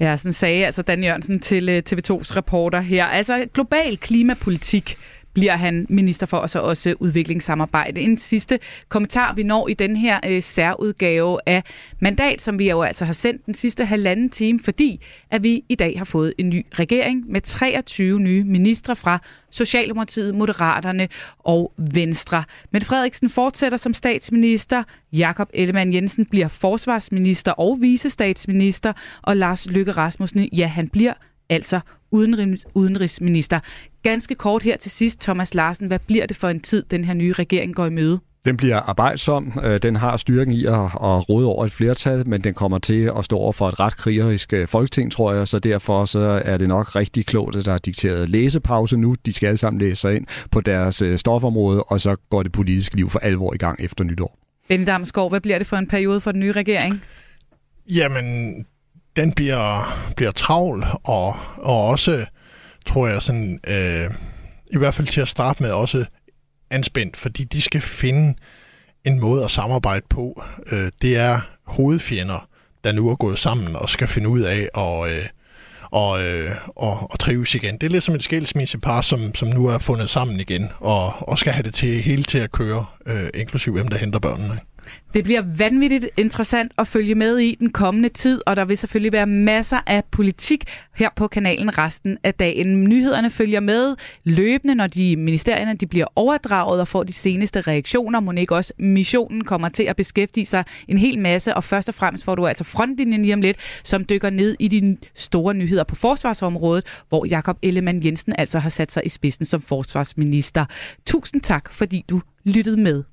C: Ja, sådan sagde altså Dan Jørgensen til øh, TV2's reporter her. Altså global klimapolitik bliver han minister for, og så også udviklingssamarbejde. En sidste kommentar, vi når i den her øh, særudgave af mandat, som vi jo altså har sendt den sidste halvanden time, fordi at vi i dag har fået en ny regering med 23 nye ministre fra Socialdemokratiet, Moderaterne og Venstre. Men Frederiksen fortsætter som statsminister, Jakob Ellemann Jensen bliver forsvarsminister og visestatsminister, og Lars Løkke Rasmussen, ja, han bliver altså udenrigs, udenrigsminister. Ganske kort her til sidst, Thomas Larsen, hvad bliver det for en tid, den her nye regering går i møde?
D: Den bliver arbejdsom. Øh, Den har styrken i at, at råde over et flertal, men den kommer til at stå over for et ret krigerisk øh, folketing, tror jeg. Så derfor så er det nok rigtig klogt, at der er dikteret læsepause nu. De skal alle sammen læse sig ind på deres øh, stofområde, og så går det politiske liv for alvor i gang efter nytår.
C: Benny Damsgaard, hvad bliver det for en periode for den nye regering?
E: Jamen, den bliver, bliver travl, og, og også, tror jeg, sådan, øh, i hvert fald til at starte med, også anspændt, fordi de skal finde en måde at samarbejde på. Øh, det er hovedfjender, der nu er gået sammen og skal finde ud af at, øh, og, øh, og, og trives igen. Det er lidt som et skilsmissepar, som, som nu er fundet sammen igen, og, og skal have det til hele til at køre, øh, inklusive hvem der henter børnene.
C: Det bliver vanvittigt interessant at følge med i den kommende tid, og der vil selvfølgelig være masser af politik her på kanalen resten af dagen. Nyhederne følger med løbende, når de ministerierne de bliver overdraget og får de seneste reaktioner. Må ikke også missionen kommer til at beskæftige sig en hel masse, og først og fremmest får du altså frontlinjen lige om lidt, som dykker ned i de store nyheder på forsvarsområdet, hvor Jakob Ellemann Jensen altså har sat sig i spidsen som forsvarsminister. Tusind tak, fordi du lyttede med.